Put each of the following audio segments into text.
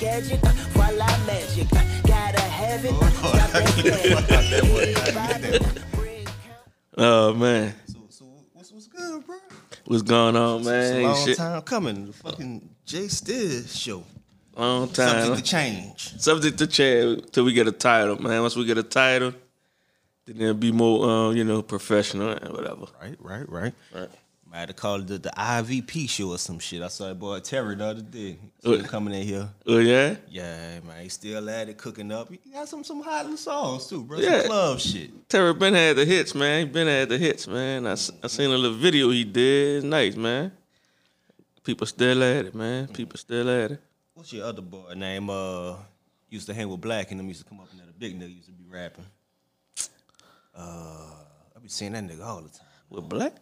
gadget, uh, voila magic. Gotta have it. Stop that gadget. Oh man, So, so what's what's good, bro? what's going on, It's a man? long Shit, time coming. The fucking Jay Stiz show. long time. Subject to change. Subject to change till we get a title, man. Once we get a title, then it'll be more, uh, you know, professional and whatever. Right, right, right. Right. Might have to call it the, the IVP show or some shit. I saw that boy Terry the other day. See him coming in here. Oh yeah, Yeah, man, he still at it, cooking up. He got some some hot little songs too, bro. Yeah. Some club shit. Terry been had the hits, man. He been had the hits, man. I, I seen a little video he did. It's nice, man. People still at it, man. People still at it. What's your other boy name? Uh, used to hang with Black and them used to come up and. The big nigga used to be rapping. Uh, I be seeing that nigga all the time. With Black,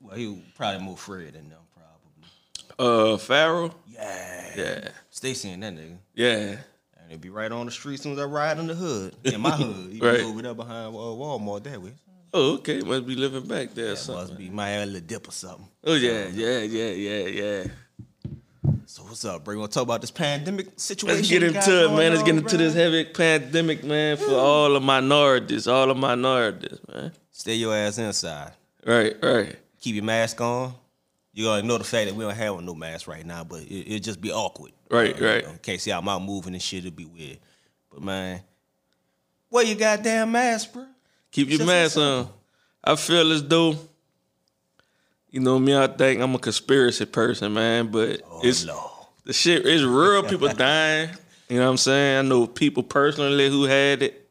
Well, he probably more Fred than them, probably. uh, Farrell. Yeah. Yeah, Stay seeing that nigga. yeah. And it be right on the street as soon as I ride in the hood. In my hood. He Right. over there behind uh, Walmart that way. Oh, okay. Must be living back there. or That something. must be my little dip or something. Oh yeah, yeah, yeah, yeah, yeah. So what's up, bro? You want to talk about this pandemic situation? Let's get into it, man. Let's get into bro? this heavy pandemic, man, for all the minorities, all the minorities, man. Stay your ass inside. Right, right. Keep your mask on. You gotta know the fact that we don't have no mask right now, but it, it'll just be awkward. Right, You right. know, can't see I'm out moving and shit. It'd be weird. But man, wear your goddamn mask, bro. Keep your Just mask on. I feel as though, you know me, I think I'm a conspiracy person, man, but Oh, it's Lord. the shit is real. People dying. You know what I'm saying? I know people personally who had it,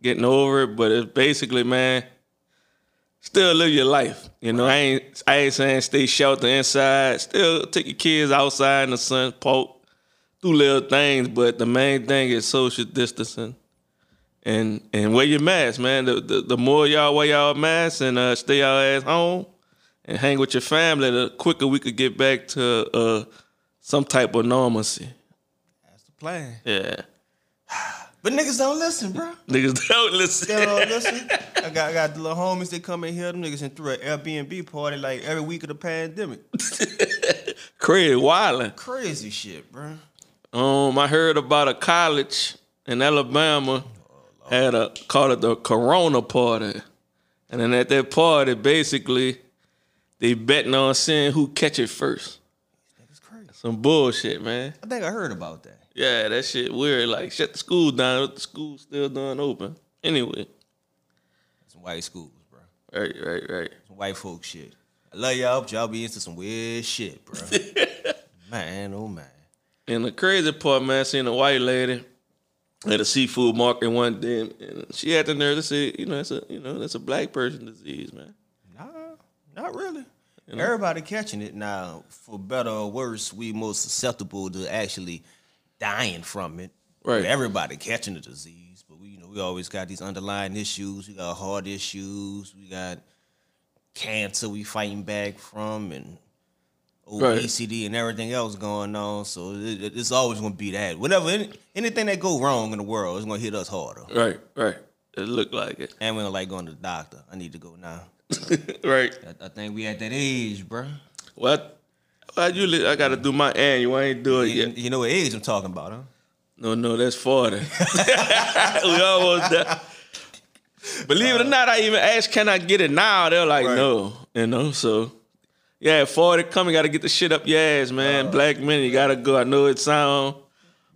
getting over it, but it's basically, man, still live your life. You know, I ain't I ain't saying stay sheltered inside. Still take your kids outside in the sun, poke, do little things, but the main thing is social distancing. And and wear your mask, man. The, the the more y'all wear y'all masks and uh, stay y'all ass home and hang with your family, the quicker we could get back to uh, some type of normalcy. That's the plan. Yeah. But niggas don't listen, bro. Niggas don't listen. They don't listen. I got I got the little homies that come in here. Them niggas and threw an Airbnb party like every week of the pandemic. Crazy wildin'. Crazy shit, bro. Um, I heard about a college in Alabama had a called it the Corona party, and then at that party, basically, they betting on seeing who catch it first. Niggas crazy. Some bullshit, man. I think I heard about that. Yeah, that shit weird. Like shut the school down, but the school still done open. Anyway, Some white schools, bro. right, right, right. Some white folk shit. I love y'all, but y'all be into some weird shit, bro. man, oh man. And the crazy part, man, I seen a white lady at a seafood market one day, and she had the nerve to say, you know, that's a, you know, that's a black person disease, man. Nah, not really. Everybody catching it now. For better or worse, we most susceptible to actually dying from it. Right. Everybody catching the disease, but we, you know, we always got these underlying issues. We got heart issues. We got cancer we fighting back from, and Right. obesity and everything else going on. So it, it- it's always gonna be that. Whatever, any, anything that go wrong in the world is gonna hit us harder. Right, right. It looked like it. And we don't like going to the doctor. I need to go now. right. I, I think we at that age, bruh. What? I usually I gotta do my annual. I ain't do it You, yet. you know what age I'm talking about, huh? No, no, that's forty. we almost there. Believe it or not, I even asked, "Can I get it now?" They're like, Right. "No," you know. So, yeah, forty, come, you gotta get the shit up your ass, man. Black men, you gotta go. I know it sound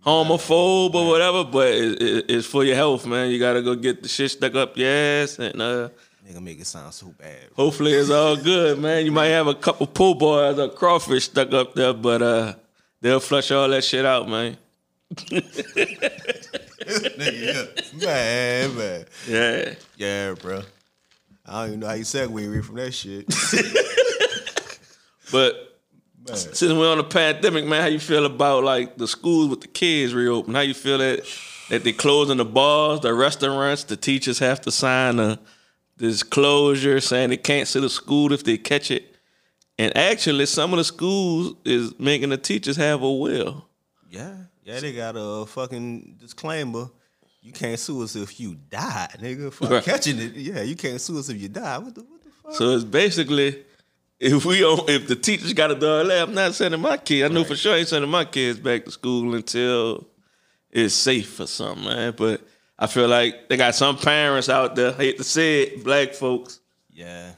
homophobe or whatever, but it, it, it's for your health, man. You gotta go get the shit stuck up your ass, and uh, Nigga make it sound so bad. hopefully it's all good, man. You might have a couple pool boys or crawfish stuck up there, but uh, they'll flush all that shit out, man. man, man. Yeah. Yeah, bro. I don't even know how you segue away from that shit. But Man. since we're on a pandemic, man, how you feel about like the schools with the kids reopen? How you feel that that they closing the bars, the restaurants, the teachers have to sign a disclosure saying they can't sue the school if they catch it. And actually, some of the schools is making the teachers have a will. Yeah, yeah, they got a fucking disclaimer. You can't sue us if you die, nigga. For Right. catching it, yeah, you can't sue us if you die. What the what the fuck? So it's basically if we don't, if the teachers got a do all I'm not sending my kid. I know for sure I ain't sending my kids back to school until it's safe for something, man. But I feel like they got some parents out there, hate to say it, black folks, Yeah.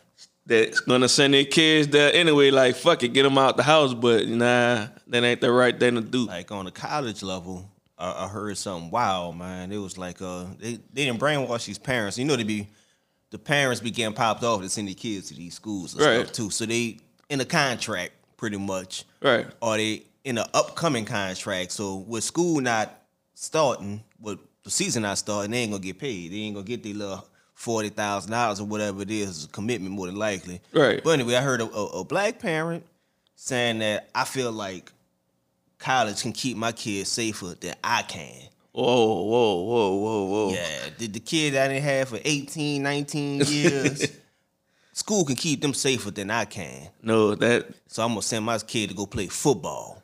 that's gonna send their kids there anyway. Like fuck it, get them out the house. But you nah, that ain't the right thing to do. Like on the college level, I, I heard something wild, man. It was like uh, they they didn't brainwash these parents. You know, they be the parents be getting popped off to send their kids to these schools and Right. stuff too. So they in a contract pretty much, Right. or they in an upcoming contract. So with school not starting, with the season not and they ain't gonna get paid. They ain't gonna get their little forty thousand dollars or whatever it is a commitment more than likely. Right. But anyway, I heard a, a, a black parent saying that I feel like college can keep my kids safer than I can. Whoa, whoa, whoa, whoa, whoa. Yeah, the, the kid I didn't have for 18, 19 years, school can keep them safer than I can. No, that. So I'm gonna send my kid to go play football.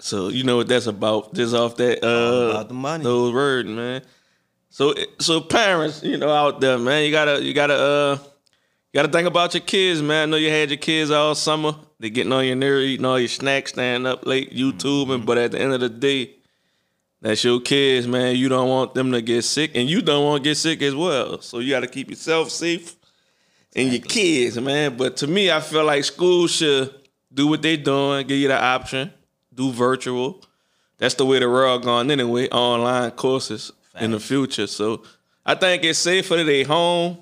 So you know what that's about? Just off that uh, about the money. those words, man. So so parents, you know, out there, man, you gotta you gotta uh you gotta think about your kids, man. I know you had your kids all summer. They getting on your nerve, eating all your snacks, staying up late, YouTubing. Mm-hmm. But at the end of the day, that's your kids, man. You don't want them to get sick, and you don't want to get sick as well. So you got to keep yourself safe and your kids, man. But to me, I feel like school should do what they're doing, give you the option, do virtual. That's the way the world going anyway. Online courses in the future. So I think it's safer that they home.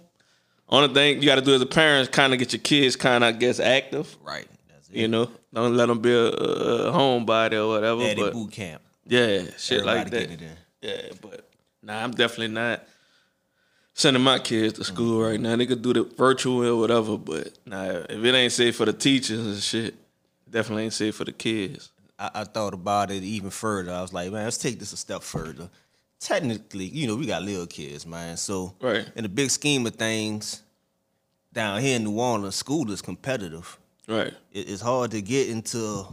Only thing you got to do as a parent is kind of get your kids kind of, I guess, active. Right. That's it. You know, don't let them be a, a homebody or whatever. Daddy but boot camp. yeah, shit Everybody like that. get it in. Yeah, but nah, I'm definitely not sending my kids to school mm-hmm. right now. They could do the virtual or whatever, but nah, if it ain't safe for the teachers and shit, definitely ain't safe for the kids. I, I thought about it even further. I was like, man, let's take this a step further. Technically, you know, we got little kids, man. So Right. in the big scheme of things, down here in New Orleans, school is competitive. Right. It- it's hard to get into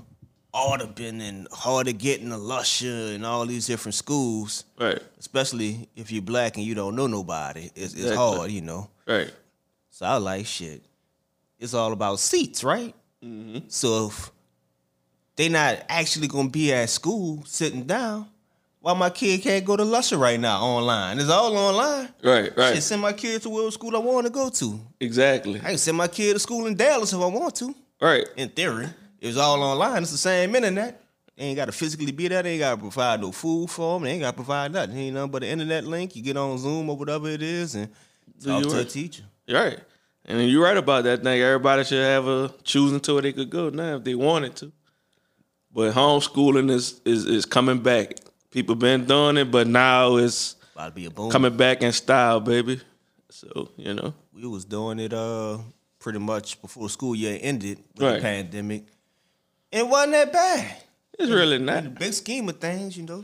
Audubon and hard to get into Lusher and all these different schools, Right. especially if you're black and you don't know nobody. It's, it's hard, you know. Right. So I like shit. It's all about seats, right? Mm-hmm. So if they not actually gonna be at school sitting down, why my kid can't go to Lusher right now online? It's all online. Right. Right. Shit, send my kid to whatever school I want to go to. exactly. I can send my kid to school in Dallas if I want to. Right. In theory, it's all online. It's the same internet. They ain't got to physically be there. They ain't got to provide no food for them. They ain't got to provide nothing. Ain't nothing but an internet link. You get on Zoom or whatever it is and talk to a teacher. Right. And you're right about that thing. Everybody should have a choosing to where they could go now if they wanted to. But homeschooling is is, is coming back. People been doing it, but now it's About to be a boom. coming back in style, baby. So, you know. we was doing it uh pretty much before school year ended with Right. the pandemic. It wasn't that bad. It's really not. In the big scheme of things, you know.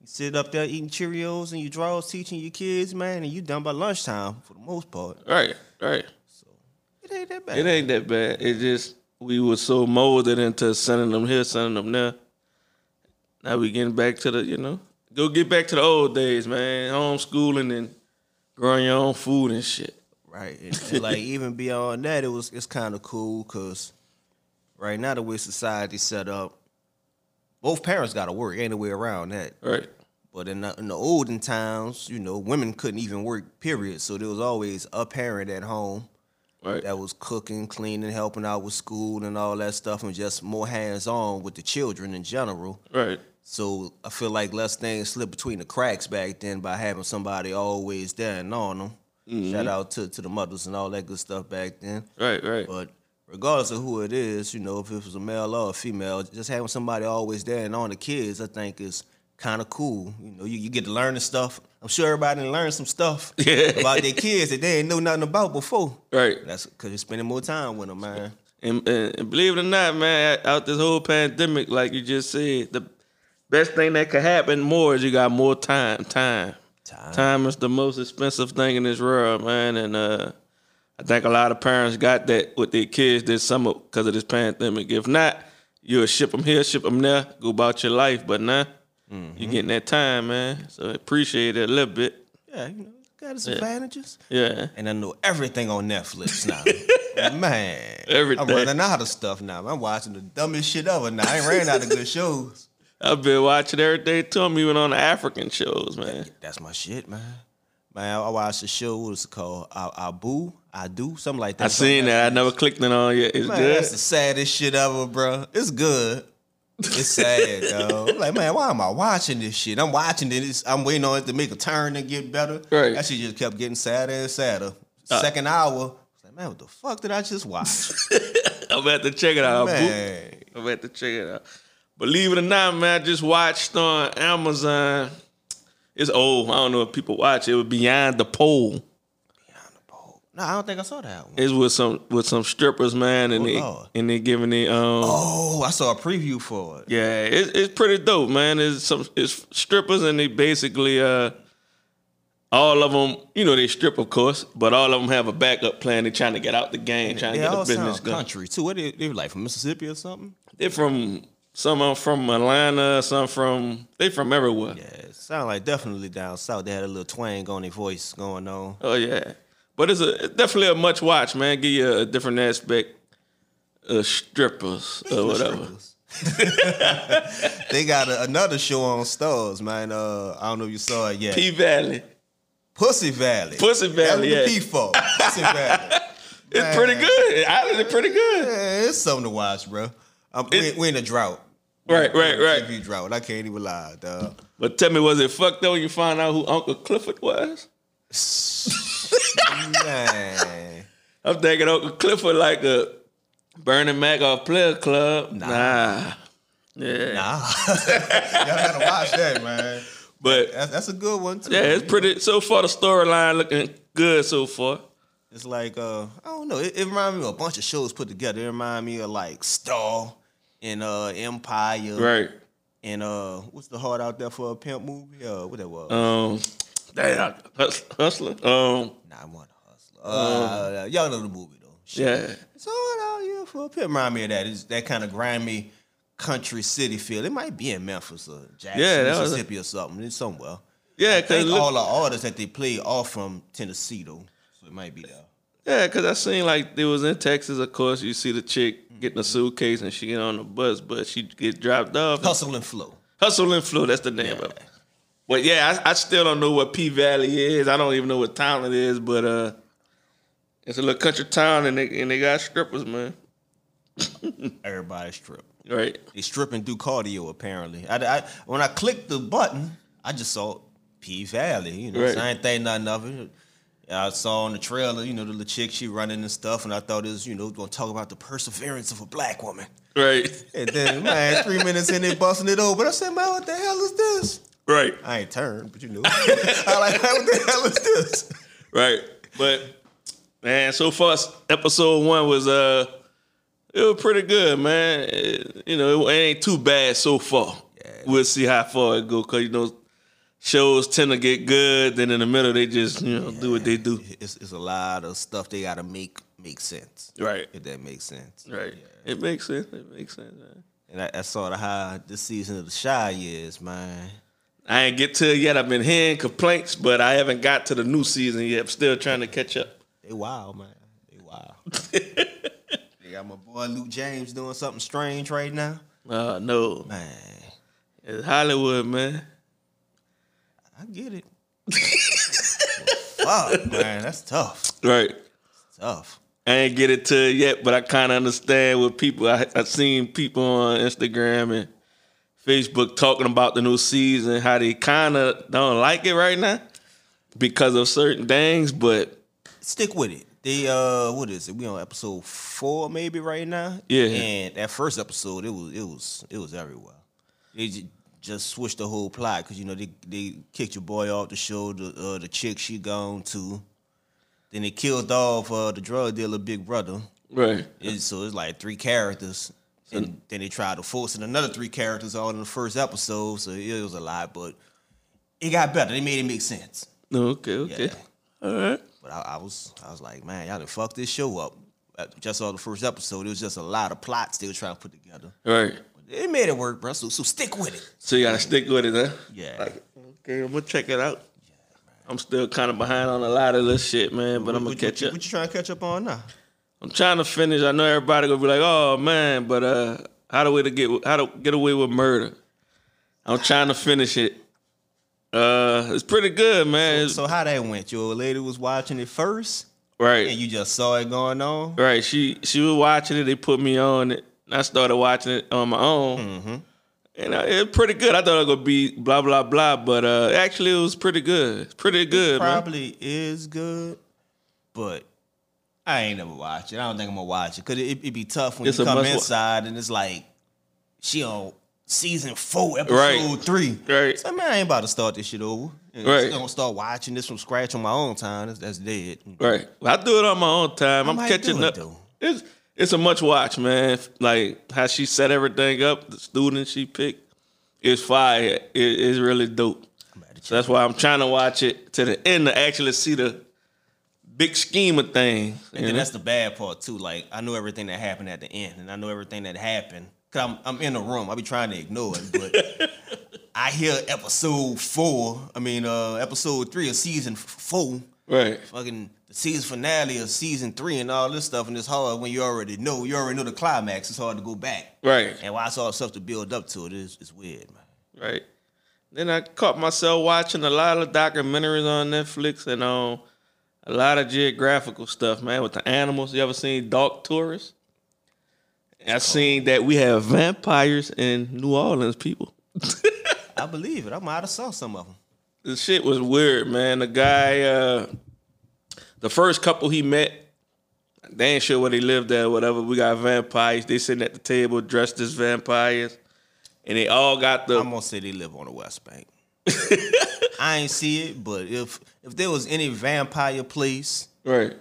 You sit up there eating Cheerios and you draws teaching your kids, man, and you done by lunchtime for the most part. Right, right. So it ain't that bad. It ain't that bad. It just we were so molded into sending them here, sending them there. Now we getting back to the, you know, go get back to the old days, man. Homeschooling and growing your own food and shit. Right. And, and, like even beyond that, it was it's kind of cool because right now the way society set up, both parents got to work. Ain't no way around that. Right. But in the, in the olden times, you know, women couldn't even work. Period. So there was always a parent at home Right. that was cooking, cleaning, helping out with school and all that stuff, and just more hands on with the children in general. Right. So I feel like less things slipped between the cracks back then by having somebody always there and on them. Mm-hmm. Shout out to, to the mothers and all that good stuff back then. Right. Right. But regardless of who it is, you know, if it was a male or a female, just having somebody always there and on the kids, I think is kind of cool. You know, you, you get to learn the stuff. I'm sure everybody learned some stuff about their kids that they ain't know nothing about before. Right. That's because you're spending more time with them, man. And, and, believe it or not, man, out this whole pandemic, like you just said, the best thing that could happen more is you got more time. Time. Time. Time is the most expensive thing in this world, man. And uh, I think a lot of parents got that with their kids this summer because of this pandemic. If not, you'll ship them here, ship them there, go about your life. But now, Mm-hmm. you're getting that time, man. So I appreciate it a little bit. Yeah, you know, got its advantages. Yeah. And I know everything on Netflix now. Man, Everything. I'm running out of stuff now. I'm watching the dumbest shit ever now. I ain't ran out of good shows. I've been watching everything too. I'm even on the African shows, man. That's my shit, man. Man, I watched a show. What is it called? I- Abu, I do something like that. I seen that. I never clicked it on yet. It's Man, good. that's the saddest shit ever, bro. It's good. It's sad, though. I'm like, man, why am I watching this shit? I'm watching it. I'm waiting on it to make a turn and get better. Right. That shit just kept getting sadder and sadder. Uh. Second hour, I was like, man, what the fuck did I just watch? I'm about to check it out. Man, I'm about to check it out. Believe it or not, man, I just watched on Amazon. It's old. I don't know if people watch it. It was Beyond the Pole. No, I don't think I saw that one. It's with some with some strippers, man, and Oh, they Lord. and they giving it um Oh, I saw a preview for it. yeah, it's it's pretty dope, man. It's some it's strippers and they basically uh all of them, you know, they strip of course, but all of them have a backup plan. They're trying to get out the game, trying to They get a all business sound going. country too. What they, they like from Mississippi or something? They're from some are from Atlanta, some from they from everywhere. Yeah, it sound like definitely down south. They had a little twang on their voice going on. Oh yeah, but it's a it's definitely a much watch, man. Give you a different aspect of strippers or whatever. they got a, another show on Starz, man. Uh, I don't know if you saw it yet. P Valley, Pussy Valley. Pussy Valley, That's yeah. P for. Pussy Valley. it's pretty good. Honestly, pretty good. Yeah, it's something to watch, bro. Um, we, we in a drought. Right, right, right. TV drought. I can't even lie, dog. But tell me, was it fucked when you find out who Uncle Clifford was? Man. I'm thinking Uncle Clifford like a Bernie Mac off Player Club. Nah. Yeah. Nah. Y'all gotta watch that, man. But That's, that's a good one, too. yeah, it's pretty. So far, the storyline looking good so far. It's like uh, I don't know. It, it reminds me of a bunch of shows put together. It reminds me of like Star and uh Empire. Right. And uh what's the hard out there for a pimp movie? Uh what that was? Um. Damn. Hus- Hustler. Um. nah, I want a hustler. Uh, y'all know the movie though. Shit. Yeah. It's hard out here for a pimp. Remind me of that. It's that kind of grimy country city feel. It might be in Memphis or Jackson, Yeah, that was a- Mississippi or something. It's somewhere. Yeah, I cause think all the artists that they play are from Tennessee though. So it might be there. yeah, cause I seen like it was in Texas. Of course, you see the chick getting a suitcase and she get on the bus, but she get dropped off. Hustle and flow. Hustle and flow. That's the name of it. But yeah, I, I still don't know what P Valley is. I don't even know what town it is, but uh, it's a little country town and they and they got strippers, man. Everybody strip. Right. They strip and do cardio apparently. I, I when I clicked the button, I just saw P Valley. You know, Right. so I ain't think nothing of it. I saw on the trailer, you know, the little chick she running and stuff, and I thought it was, you know, gonna talk about the perseverance of a black woman. Right. And then, man, three minutes in, they busting it open. I said, man, what the hell is this? Right. I ain't turned, but you know, I like, what the hell is this? Right. But man, so far episode one was uh it was pretty good, man. It- you know, it ain't too bad so far. We'll see how far it go, cause you know shows tend to get good, then in the middle they just you know do what they do. It's, it's a lot of stuff they gotta make make sense. Right. If that makes sense. Right. It makes sense. It makes sense. Man. And I, that's sort of how this season of the Chi is, man. I ain't get to it yet. I've been hearing complaints, but I haven't got to the new season yet. I'm still trying to catch up. They wild, man. They wild. they got my boy Luke James doing something strange right now. Uh no. Man, It's Hollywood, man. I get it. Fuck, man, that's tough. Right. Tough. I ain't get it to it yet, but I kind of understand what people. I I seen people on Instagram and Facebook talking about the new season, how they kind of don't like it right now because of certain things. But Stick with it. They uh, what is it? We on episode four maybe right now. Yeah. And that first episode, it was it was it was everywhere. They ju- just switched the whole plot because you know they they kicked your boy off the show. The uh, the chick she gone to. Then they killed off uh, the drug dealer Big Brother. right, so it's like three characters. And then they tried to force in another three characters all in the first episode. So it was a lot, but it got better. They made it make sense. okay, okay, Yeah. all right, But I, I was I was like, man, y'all done fucked this show up. Just on the first episode, it was just a lot of plots they were trying to put together. right. It made it work, bro. So, so stick with it. So you gotta stick with it, huh? Yeah. Like, okay, I'm gonna check it out. I'm I'm still kind of behind on a lot of this shit, man. But I'm gonna what, catch what, up. What you trying to catch up on now? I'm trying to finish. I know everybody gonna be like, "Oh man," but uh, how do we to get how to get away with murder? I'm trying to finish it. Uh, it's pretty good, man. It's- So how that went? Your lady was watching it first, right, and you just saw it going on. right. She she was watching it. They put me on it. And I started watching it on my own, Mm-hmm. and uh, it's pretty good. I thought it was gonna be blah blah blah, but uh, actually it was pretty good. Pretty good, man. Probably is good, but I ain't never watch it. I don't think I'm gonna watch it because it, it, be tough when It's you come wa- inside and it's like she on season four, episode Right. three. Right. So man, I ain't about to start this shit over. And Right. I'm gonna start watching this from scratch on my own time. That's, that's dead. Right. Well, I do it on my own time. I'm catching it, up. though. It's it's a much watch, man. Like how she set everything up, the students she picked. It's fire. It, it's really dope. So that's why I'm trying to watch it to the end to actually see the big scheme of things. And then know? that's the bad part too. Like I know everything that happened at the end, and I know everything that happened. Cause I'm I'm in the room. I be trying to ignore it, but I hear episode four. I mean, uh, episode three of season four. right. Fucking the season finale of season three and all this stuff, and it's hard when you already know. You already know the climax. It's hard to go back. Right. And watch all the stuff to build up to it is it's weird, man. Right. Then I caught myself watching a lot of documentaries on Netflix and um a lot of geographical stuff, man, with the animals. You ever seen Dark Tourist? I seen that we have vampires in New Orleans, people. I believe it. I might have saw some of them. The shit was weird, man. The guy, uh, the first couple he met, they ain't sure where they lived at, or whatever. We got vampires. They sitting at the table dressed as vampires, and they all got the I'm gonna say they live on the West Bank. I ain't see it, but if if there was any vampire place, right.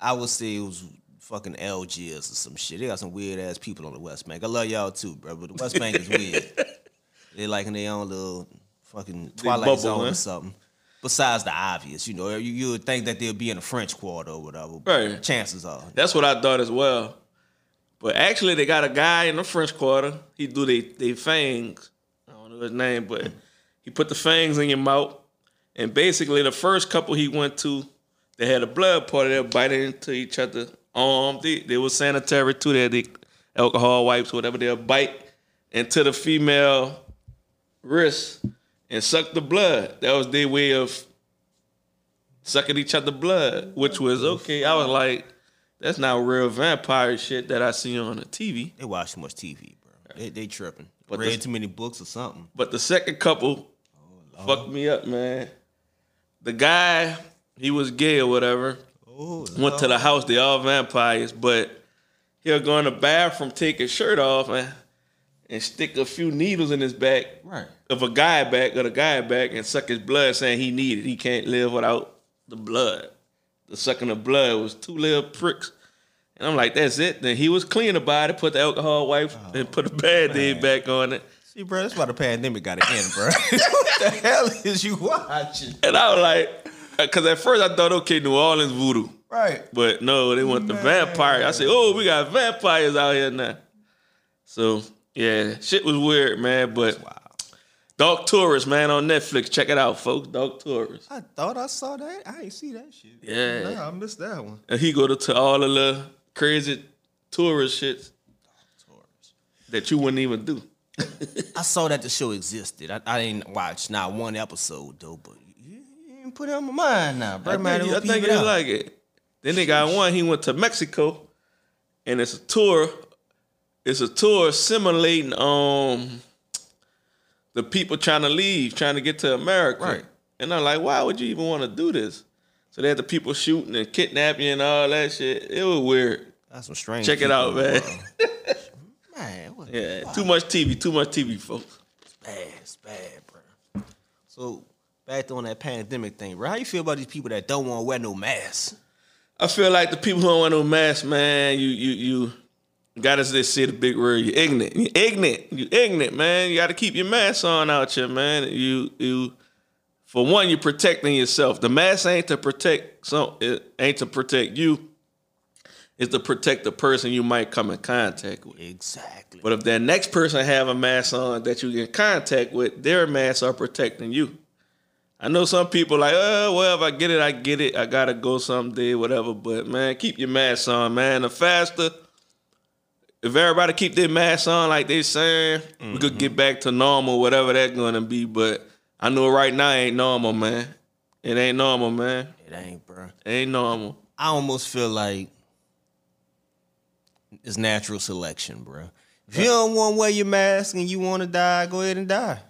I would say it was fucking Algiers or some shit. They got some weird ass people on the West Bank. I love y'all too, bro, but the West Bank is weird. they like in their own little fucking Twilight bubble, Zone huh? or something. Besides the obvious, you know, you, you would think that they'll be in the French Quarter or whatever. but Right. Chances are. That's what I thought as well. But actually, they got a guy in the French Quarter. He do they they fangs. I don't know his name, but he put the fangs in your mouth. And basically, the first couple he went to, they had a blood party. They were biting into each other arm. They they were sanitary too. They had the alcohol wipes, whatever. They'll bite into the female wrist and suck the blood. That was their way of sucking each other blood, which was okay. I was like, that's not real vampire shit that I see on the TV. They watch too much TV, bro. They, they tripping. But Read this- too many books or something. But the second couple fucked me up, man. The guy, he was gay or whatever, Oh, went to the house. They all vampires, but he'll go in the bathroom, take his shirt off, and, and stick a few needles in his back right. of a guy back, of a guy back, and suck his blood, saying he needed. He can't live without the blood. The sucking of blood was two little pricks. And I'm like, that's it. Then he was clean about it, put the alcohol wipes oh, and put a band-aid back on it. See, bro, that's why the pandemic got to end, bro. what the hell is you watching? And I was like, because at first I thought, okay, New Orleans voodoo. Right. But no, they want the vampire. I said, oh, we got vampires out here now. So, yeah, shit was weird, man. But Wow. Dark Tourist, man, on Netflix. Check it out, folks. Dark Tourist. I thought I saw that. I ain't see that shit. Yeah. Nah, I missed that one. And he go to, to all the crazy tourist shits that you wouldn't even do. I saw that the show existed. I, I didn't watch not one episode though, but you, you didn't put it on my mind now, bro. I Man, think, I think it you like it. Then they got one. He went to Mexico, and it's a tour. It's a tour simulating um the people trying to leave, trying to get to America. Right. And I'm like, why would you even want to do this? So they had the people shooting and kidnapping and all that shit. It was weird. That's some strange. Check it out, man. man, Yeah, too much TV, too much TV, folks. It's bad, it's bad, bro. So back on that pandemic thing, bro. How you feel about these people that don't want to wear no mask? I feel like the people who don't wear no mask, man, you you you gotta just say the big word. You ignorant. You ignorant. You ignorant, man. You gotta keep your mask on out here, man. You you for one, you're protecting yourself. The mask ain't to protect some it ain't to protect you. It's to protect the person you might come in contact with. Exactly. But if that next person have a mask on that you get in contact with, their masks are protecting you. I know some people like, oh, well, if I get it, I get it. I gotta go someday, whatever. But man, keep your mask on, man. The faster, if everybody keep their masks on, like they saying, we could get mm-hmm. back to normal, whatever that's gonna be. But I know right now ain't normal, man. It ain't normal, man. It ain't, bro. It ain't normal. I almost feel like it's natural selection, bro. If you don't want to wear your mask and you want to die, go ahead and die.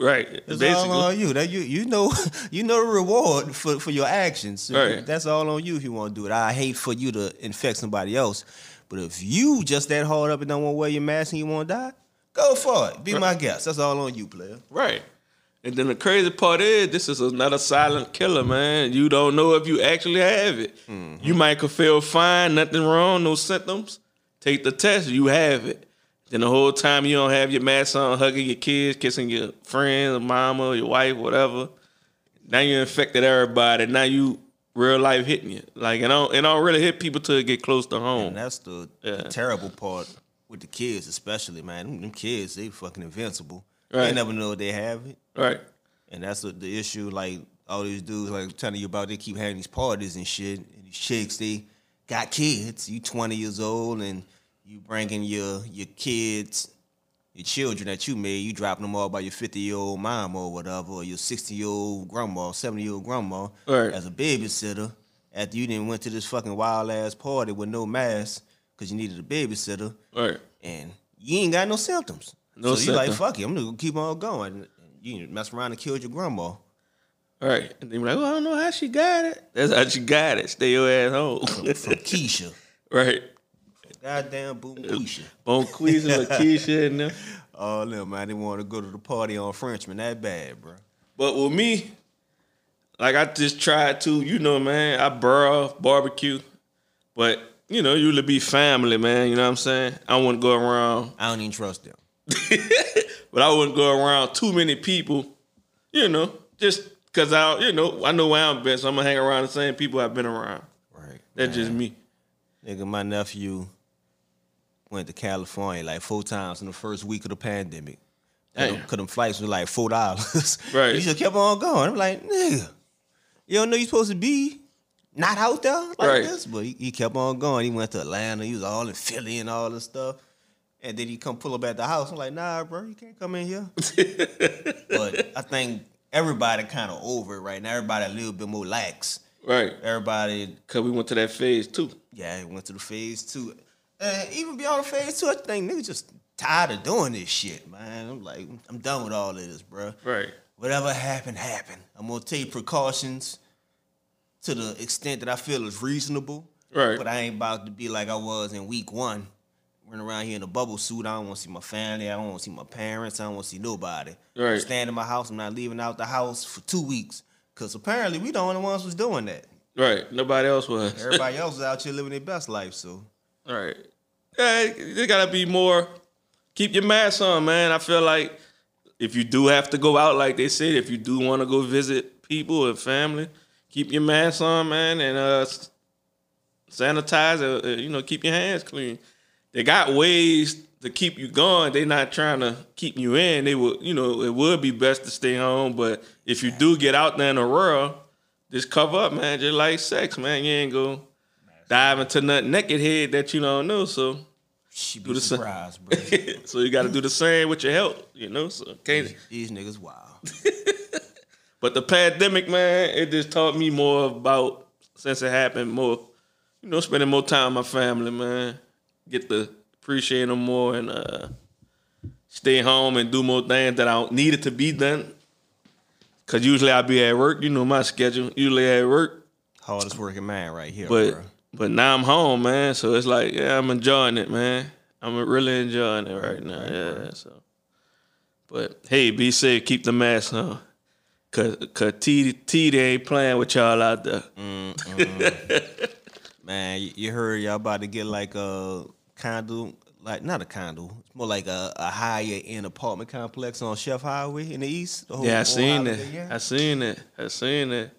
Right. It's Basically. all on you. That you you know you know the reward for, for your actions. Right. That's all on you if you want to do it. I hate for you to infect somebody else, but if you just that hard up and don't want to wear your mask and you want to die, go for it. Be my guest. That's all on you, player. Right. And then the crazy part is, this is another silent killer, man. You don't know if you actually have it. Mm-hmm. You might could feel fine, nothing wrong, no symptoms. Take the test, you have it. Then the whole time you don't have your mask on, hugging your kids, kissing your friends, mama, your wife, whatever. Now you infected everybody. Now you real life hitting you. Like it don't it don't really hit people till it get close to home. And that's the, Yeah. the terrible part with the kids, especially man. Them, them kids, they fucking invincible. Right. They never know they have it. Right. And that's the, the issue. Like all these dudes, like telling you about, they keep having these parties and shit. And these chicks, they got kids. You twenty years old, and you bringing your your kids, your children that you made. You dropping them all by your fifty year old mom or whatever, or your sixty year old grandma, seventy year old grandma, Right. as a babysitter. After you didn't went to this fucking wild ass party with no mask because you needed a babysitter Right. and you ain't got no symptoms. No so you like, fuck it, I'm gonna keep on going. You mess around and killed your grandma. Right. And then you're like, well, I don't know how she got it. That's how she got it. Stay your ass home. From Keisha. right. Goddamn boom Keisha. Bonquisha, Lakeisha, and them. Oh no, man, they want to go to the party on Frenchmen. That bad, bro. But with me, like I just tried to, you know, man, I burrow, barbecue. But, you know, usually be family, man. You know what I'm saying? I wouldn't go around, I don't even trust them. but I wouldn't go around too many people, you know, just because I, you know, I know where I'm been, so I'm to hang around the same people I've been around. Right. That's just me. Nigga, my nephew went to California like four times in the first week of the pandemic. Cause them flights was like four dollars. Right. He just kept on going. I'm like, nigga, you don't know you're supposed to be not out there like Right. this. But he, he kept on going. He went to Atlanta. He was all in Philly and all this stuff. And then he come pull up at the house. I'm like, nah, bro, you can't come in here. but I think everybody kind of over it right now. Everybody a little bit more lax. Right. Everybody Because we went to that phase too. yeah, it went to the phase two. And even beyond the phase two, I think niggas just tired of doing this shit, man. I'm like, I'm done with all of this, bro. Right. Whatever happened, happened. I'm gonna take precautions to the extent that I feel is reasonable. Right. But I ain't about to be like I was in week one, running around here in a bubble suit. I don't want to see my family. I don't want to see my parents. I don't want to see nobody. Right. I'm staying in my house. I'm not leaving out the house for two weeks. Cause apparently we the only ones was doing that. Right. Nobody else was. Everybody else was out here living their best life. So All right. Yeah, there gotta be more. Keep your mask on, man. I feel like if you do have to go out, like they said, if you do want to go visit people and family, keep your mask on, man, and uh, sanitize. Uh, uh, you know, keep your hands clean. They got ways to keep you going. They're not trying to keep you in. They would, you know, it would be best to stay home. But if you do get out there in the world, just cover up, man. Just like sex, man. You ain't go dive into nothing naked head that you don't know. So, she Do be the same. bro. so you got to do the same with your health, you know. So can't. These niggas wild. But the pandemic, man, it just taught me more about since it happened. More, you know, spending more time with my family, man. Get to appreciate them more and uh, stay home and do more things that I needed to be done. Cause usually I be at work, you know my schedule. Usually at work, Hardest working man right here, but bro. but now I'm home, man. So it's like, yeah, I'm enjoying it, man. I'm really enjoying it right now. Yeah. So, but hey, be safe. Keep the mask on. Cause, cause T T they ain't playing with y'all out there. Man, you, you heard y'all about to get like a condo, like not a condo. It's more like a, a higher end apartment complex on Chef Highway in the east. the whole- Yeah, I seen it. Inn. I seen it. I seen it.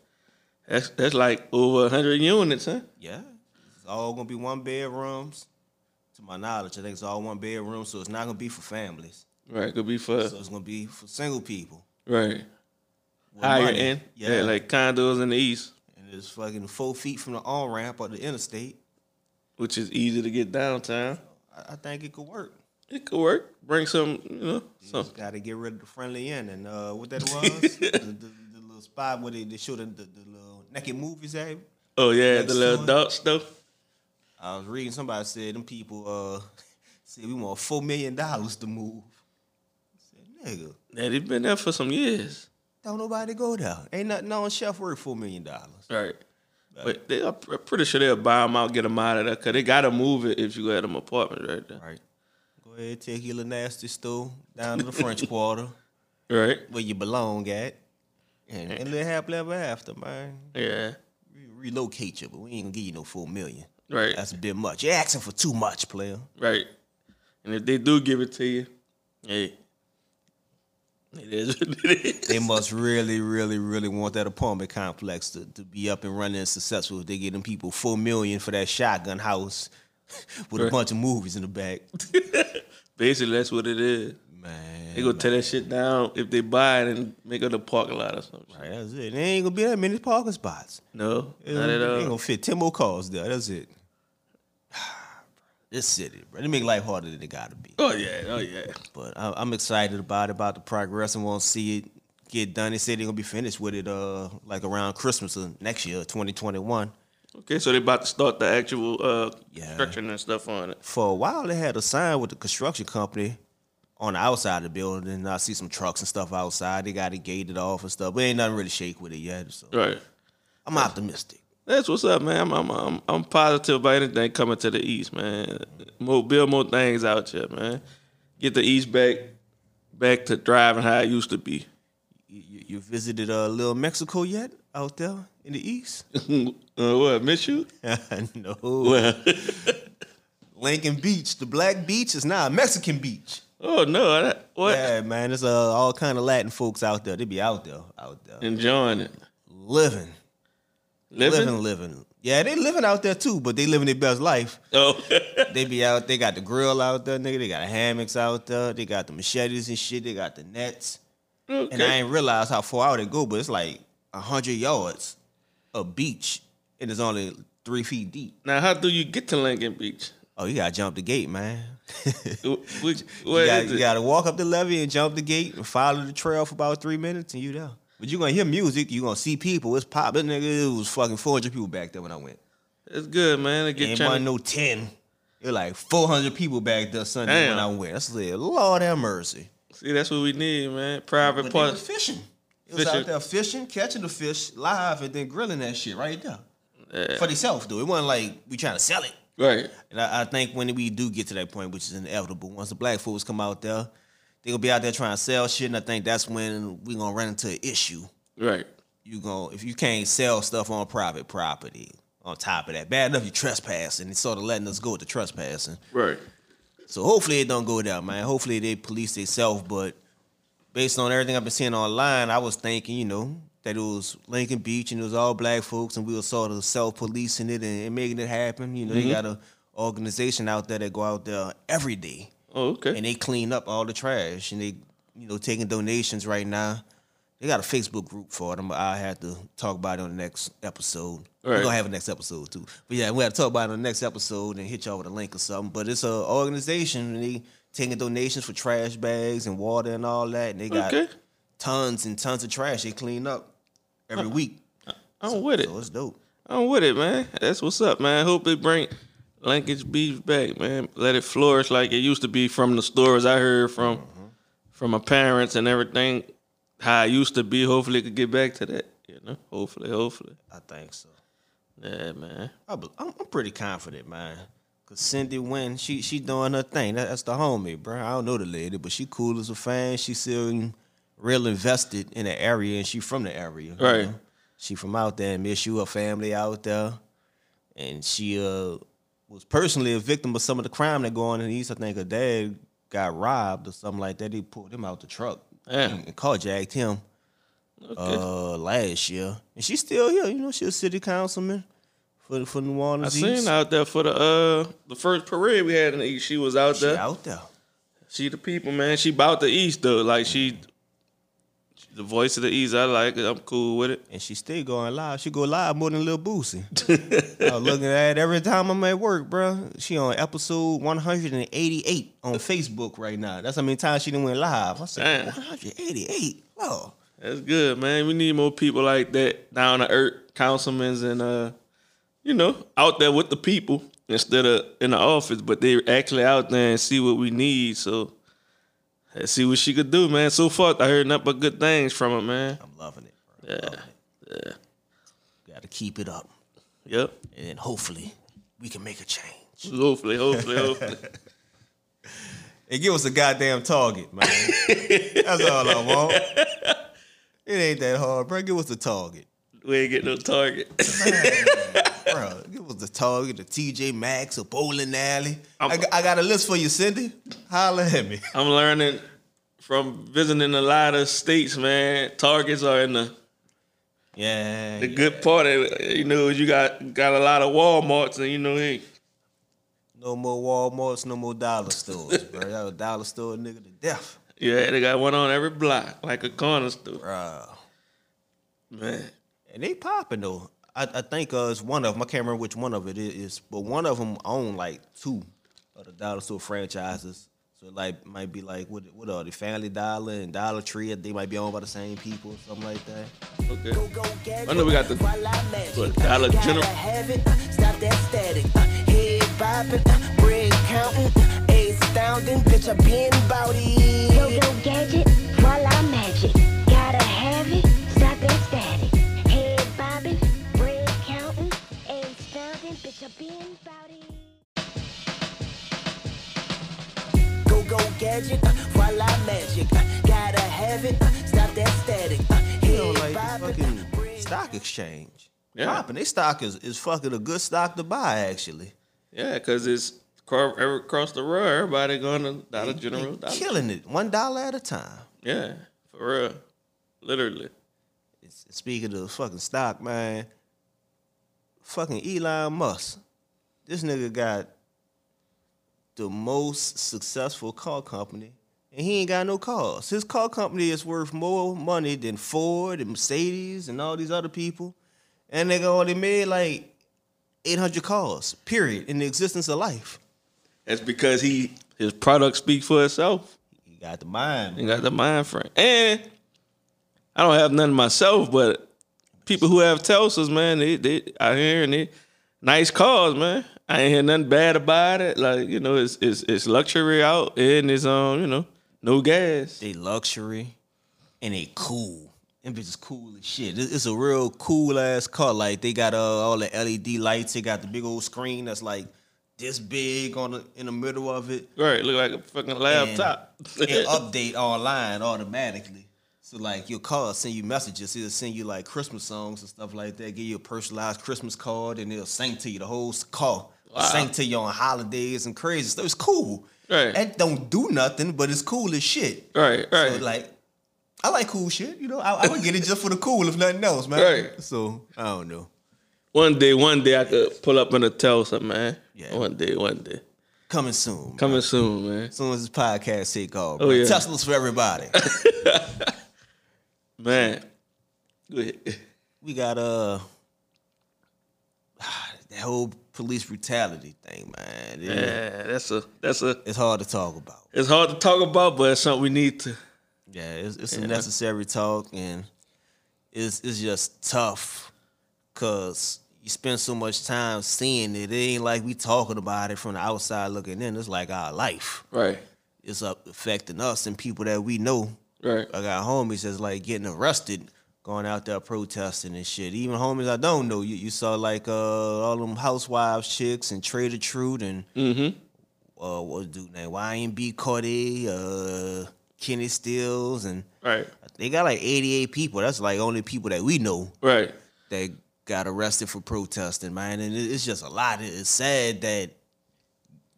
That's that's like over hundred units, huh? Yeah, it's all gonna be one bedrooms. To my knowledge, I think it's all one bedroom, so it's not gonna be for families. Right, could be for So it's gonna be for single people. right. higher money. end. Yeah. Yeah. like condos in the east, And it's fucking four feet from the on ramp or the interstate. which is easy to get downtown. I, I think it could work. It could work. Bring some, you know, some. Just got to get rid of the friendly end and uh, what that was, the, the, the little spot where they, they showed the, the, the little naked movies at. Oh yeah, the little adult stuff. I was reading somebody said them people uh said we want four million dollars to move. I said, nigga, Yeah, they've been there for some years. Don't nobody go there. Ain't nothing on shelf worth four million dollars. Right. But they are I'm pretty sure they'll buy them out, get them out of there, cause they gotta move it if you got them apartment right there. Right. Go ahead, take your little nasty stool down to the French Quarter Right. where you belong at, and, and live happily ever after, man. Yeah. Re- relocate you, but we ain't gonna give you no four million. Right. That's a bit much. You're asking for too much, player. Right. And if they do give it to you, hey, it is what it is. They must really, really, really want that apartment complex to, to be up and running and successful. If they get them people four million for that shotgun house with a bunch of movies in the back. Basically, that's what it is. Man. They gonna tear that shit down if they buy it and make it a parking lot or something. Right, that's it. There ain't gonna be that many parking spots. No, It not at ain't all. gonna fit ten more cars there. That's it. This city, bro. They make life harder than it gotta be. Oh yeah, oh yeah. But I, I'm excited about it, about the progress, and want to see it get done. They said they're gonna be finished with it, uh, like around Christmas of next year, 2021. Okay, so they're about to start the actual uh Yeah. construction and stuff on it. For a while, they had a sign with the construction company on the outside of the building. And I see some trucks and stuff outside. They got it gated off and stuff, but ain't nothing really shake with it yet. So Right. I'm optimistic. That's what's up, man. I'm I'm I'm, I'm positive about anything coming to the east, man. More build more things out here, man. Get the east back back to driving how it used to be. You, you, visited uh, Little Mexico yet out there in the east? uh, what miss you? no. Well, Lincoln Beach, the Black Beach, is not a Mexican beach. oh no, that, what? Yeah, man, there's uh, all kind of Latin folks out there. They be out there, out there, Enjoying it, living, living. living, living. Yeah, they living out there too, but they living their best life. Oh, They be out. They got the grill out there, nigga. They got hammocks out there. They got the machetes and shit. They got the nets. And I okay. ain't realize how far out it go, but it's like hundred yards of beach, and it's only three feet deep. Now, how do you get to Lincoln Beach? Oh, you gotta jump the gate, man. Wh- Which, you, gotta, you gotta walk up the levee and jump the gate and follow the trail for about three minutes, and you there. But you're gonna hear music. you're gonna see people. It's popping, nigga. It was fucking four hundred people back there when I went. It's good, man. To get Ain't one no ten. It was like four hundred people back there Sunday when I went. I said, Lord have mercy. See, that's what we need, man. Private But was fishing. It was Fishing. out there fishing, catching the fish live, and then grilling that shit right there. Yeah. For themselves, though. It wasn't like we trying to sell it. Right. And I, I think when we do get to that point, which is inevitable, once the black folks come out there, they gonna be out there trying to sell shit, and I think that's when we gonna run into an issue. Right. You gonna if you can't sell stuff on private property. On top of that, bad enough you trespassing. It's sort of letting us go with the trespassing. Right. So hopefully it don't go down, man. Hopefully they police themselves. But based on everything I've been seeing online, I was thinking, you know, that it was Lincoln Beach and it was all black folks, and we were sort of self policing it and, and making it happen. You know, they mm-hmm. got a organization out there that go out there every day Oh, okay. and they clean up all the trash and they, you know, taking donations right now. They got a Facebook group for it. I'm, I had to talk about it on the next episode. We're gonna have a next episode too. But yeah, we have to talk about it on the next episode and hit y'all with a link or something. But it's a organization and they taking donations for trash bags and water and all that. And they got Okay. tons and tons of trash they clean up every uh, week. I'm with it. So it's dope. I'm with it, man. That's what's up, man. Hope they bring Lincoln Beach back, man. Let it flourish like it used to be from the stories I heard from from my parents and everything. How it used to be. Hopefully, it could get back to that. You know, hopefully, hopefully. I think so. Yeah, man. I, I'm, I'm pretty confident, man. Cause Cyndi Nguyen, she she doing her thing. That, that's the homie, bro. I don't know the lady, but she cool as a fan. She still real invested in the area, and she from the area. you Right. know? She from out there and miss you, her family out there, and she uh was personally a victim of some of the crime that go on in the east. I think her dad got robbed or something like that. They pulled him out the truck Yeah. and carjacked him Okay. uh last year, and she's still here. You know, she's a city councilman for for New I Orleans. seen East. her out there for the uh the first parade we had in the East. She was out She there. out there. She the people, man. She bout the East though. Like she The voice of the East, I like it. I'm cool with it. And she still going live. She go live more than Lil Boosie. I was looking at it every time I'm at work, bro. She on episode 188 on Facebook right now. That's how many times she done went live. I said, Damn. 188? Oh. That's good, man. We need more people like that down to earth, councilmen and uh, you know, out there with the people instead of in the office, but they actually out there and see what we need. So let's see what she could do, man. So far, I heard nothing but good things from her, man. I'm loving it. Bro. I'm loving it. Got to keep it up. Yep. And then hopefully we can make a change. Hopefully, hopefully, hopefully. And give us a goddamn target, man. That's all I want. It ain't that hard, bro. Give us a target. We ain't get no target. Bro, it was the target, the TJ Maxx, a bowling alley. I'm- I got, I got a list for you, Cyndi. Holla at me. I'm learning from visiting a lot of states, man. Targets are in the Yeah. the good part of it. You know, you got got a lot of Walmarts, and you know, hey, No more Walmarts, no more dollar stores, bro. That a dollar store nigga to death. yeah, they got one on every block, like a corner store, Bro. man. And they popping though. I, I think uh, it's one of them. I can't remember which one of it is, but one of them own like two of the dollar store franchises. So like might be like what what are they? Family Dollar and Dollar Tree? They might be owned by the same people, something like that. Okay. Go, go. I know we got the While I magic. what, Dollar General. have it. Stop that static. Uh, head bopping. Uh, bread counting. Astounding. Bitch, I been bout it. Go go gadget, voila magic. Gotta have it, fountain, bitch I been bout it. Go, go, gadget. Uh, while I magic. Uh, gotta have it. Uh, stop that static. Uh, You know, head like the fucking stock exchange. Yeah. Popping. They stock is, is fucking a good stock to buy, actually. Yeah, because it's across the road. Everybody going to Dollar General. Dollar. killing it. One dollar at a time. Yeah, for real, literally. It's- Speaking of the fucking stock, man, fucking Elon Musk, this nigga got the most successful car company, and he ain't got no cars. His car company is worth more money than Ford and Mercedes and all these other people, and they go, only made like eight hundred cars, period, in the existence of life. That's because he his product speaks for itself. He got the mind. He got the mind frame. And I don't have none myself, but people who have Teslas, man, they they out here and they nice cars, man. I ain't hear nothing bad about it. Like you know, it's it's it's luxury out and it's um you know no gas. They luxury and they cool. Them bitches cool as shit. It's a real cool ass car. Like they got uh, all the LED lights. They got the big old screen that's like this big on the in the middle of it. Right, look like a fucking laptop. It update online automatically. So like your car send you messages. It'll send you like Christmas songs and stuff like that. Give you a personalized Christmas card and it'll sing to you the whole car. Wow. Sing to you on holidays and crazy stuff. It's cool. Right. That don't do nothing, but it's cool as shit. right, right. So like, I like cool shit. You know, I, I would get it just for the cool, if nothing else, man. Right. So I don't know. one day, one day I could pull up in a Tesla, man. Yeah. One day, one day. Coming soon. man. Coming soon, man. As soon as this podcast take off. Oh, yeah. Tesla's for everybody. Man. Go ahead. we got uh that whole police brutality thing, man. It- Yeah, that's a that's a It's hard to talk about. it's hard to talk about, but it's something we need to Yeah, it's, it's a necessary talk, and it's it's just tough because you spend so much time seeing it. It ain't like we talking about it from the outside looking in. It's like our life. Right. It's affecting us and people that we know. Right. I got homies that's like getting arrested, going out there protesting and shit. Even homies I don't know. You, you saw like uh, all them housewives chicks and Trae tha Truth and Mm-hmm. uh, what dude name YMB Cody, uh, Kenny Stills, and Right. they got like 88 people. That's like only people that we know Right. that got arrested for protesting, man. And it's just a lot. It's sad that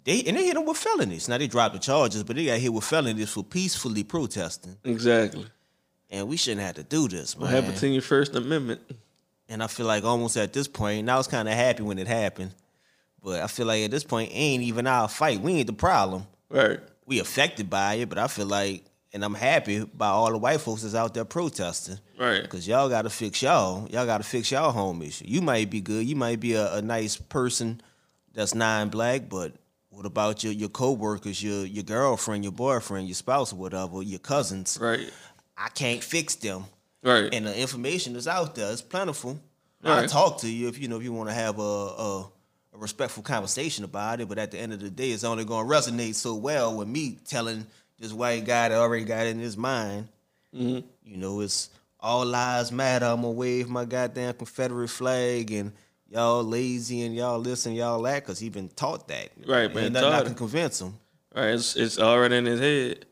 they and they hit them with felonies. Now they dropped the charges, but they got hit with felonies for peacefully protesting. Exactly. And we shouldn't have to do this, man. What happened to your First Amendment? And I feel like almost at this point, and I was kind of happy when it happened, but I feel like at this point, it ain't even our fight. We ain't the problem. Right. We affected by it, but I feel like and I'm happy by all the white folks that's out there protesting. Right. Because y'all got to fix y'all. Y'all got to fix y'all homies. You might be good. You might be a, a nice person that's non-black, but what about your your coworkers, your your girlfriend, your boyfriend, your spouse, or whatever, your cousins? Right. I can't fix them. Right. And the information is out there. It's plentiful. Right. I'll talk to you if you know if you want to have a, a a respectful conversation about it. But at the end of the day, it's only going to resonate so well with me telling this white guy that already got it in his mind. Mm-hmm. You know, it's all lives matter. I'm gonna wave my goddamn Confederate flag and. Y'all lazy and y'all listen, y'all that, cause he been taught that. Right, man, nothing I can convince him. Right, it's, it's already in his head.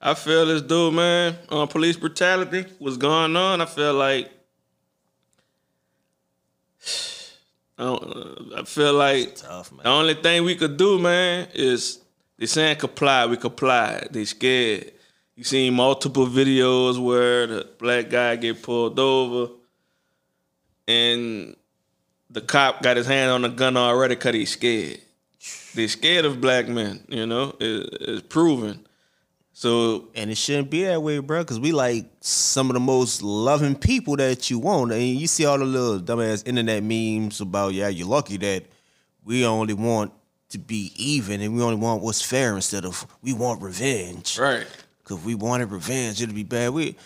I feel this dude, man, on police brutality, what's going on. I feel like, I, don't, uh, I feel like Tough, man. the only thing we could do, man, is they saying comply. We comply. They scared. You seen multiple videos where the black guy get pulled over, and the cop got his hand on the gun already because he's scared. They're scared of black men. You know, it, it's proven. So And it shouldn't be that way, bro, because we like some of the most loving people that you want. And you see all the little dumbass internet memes about, yeah, you're lucky that we only want to be even and we only want what's fair instead of we want revenge. right, Because we wanted revenge, it'd be bad. We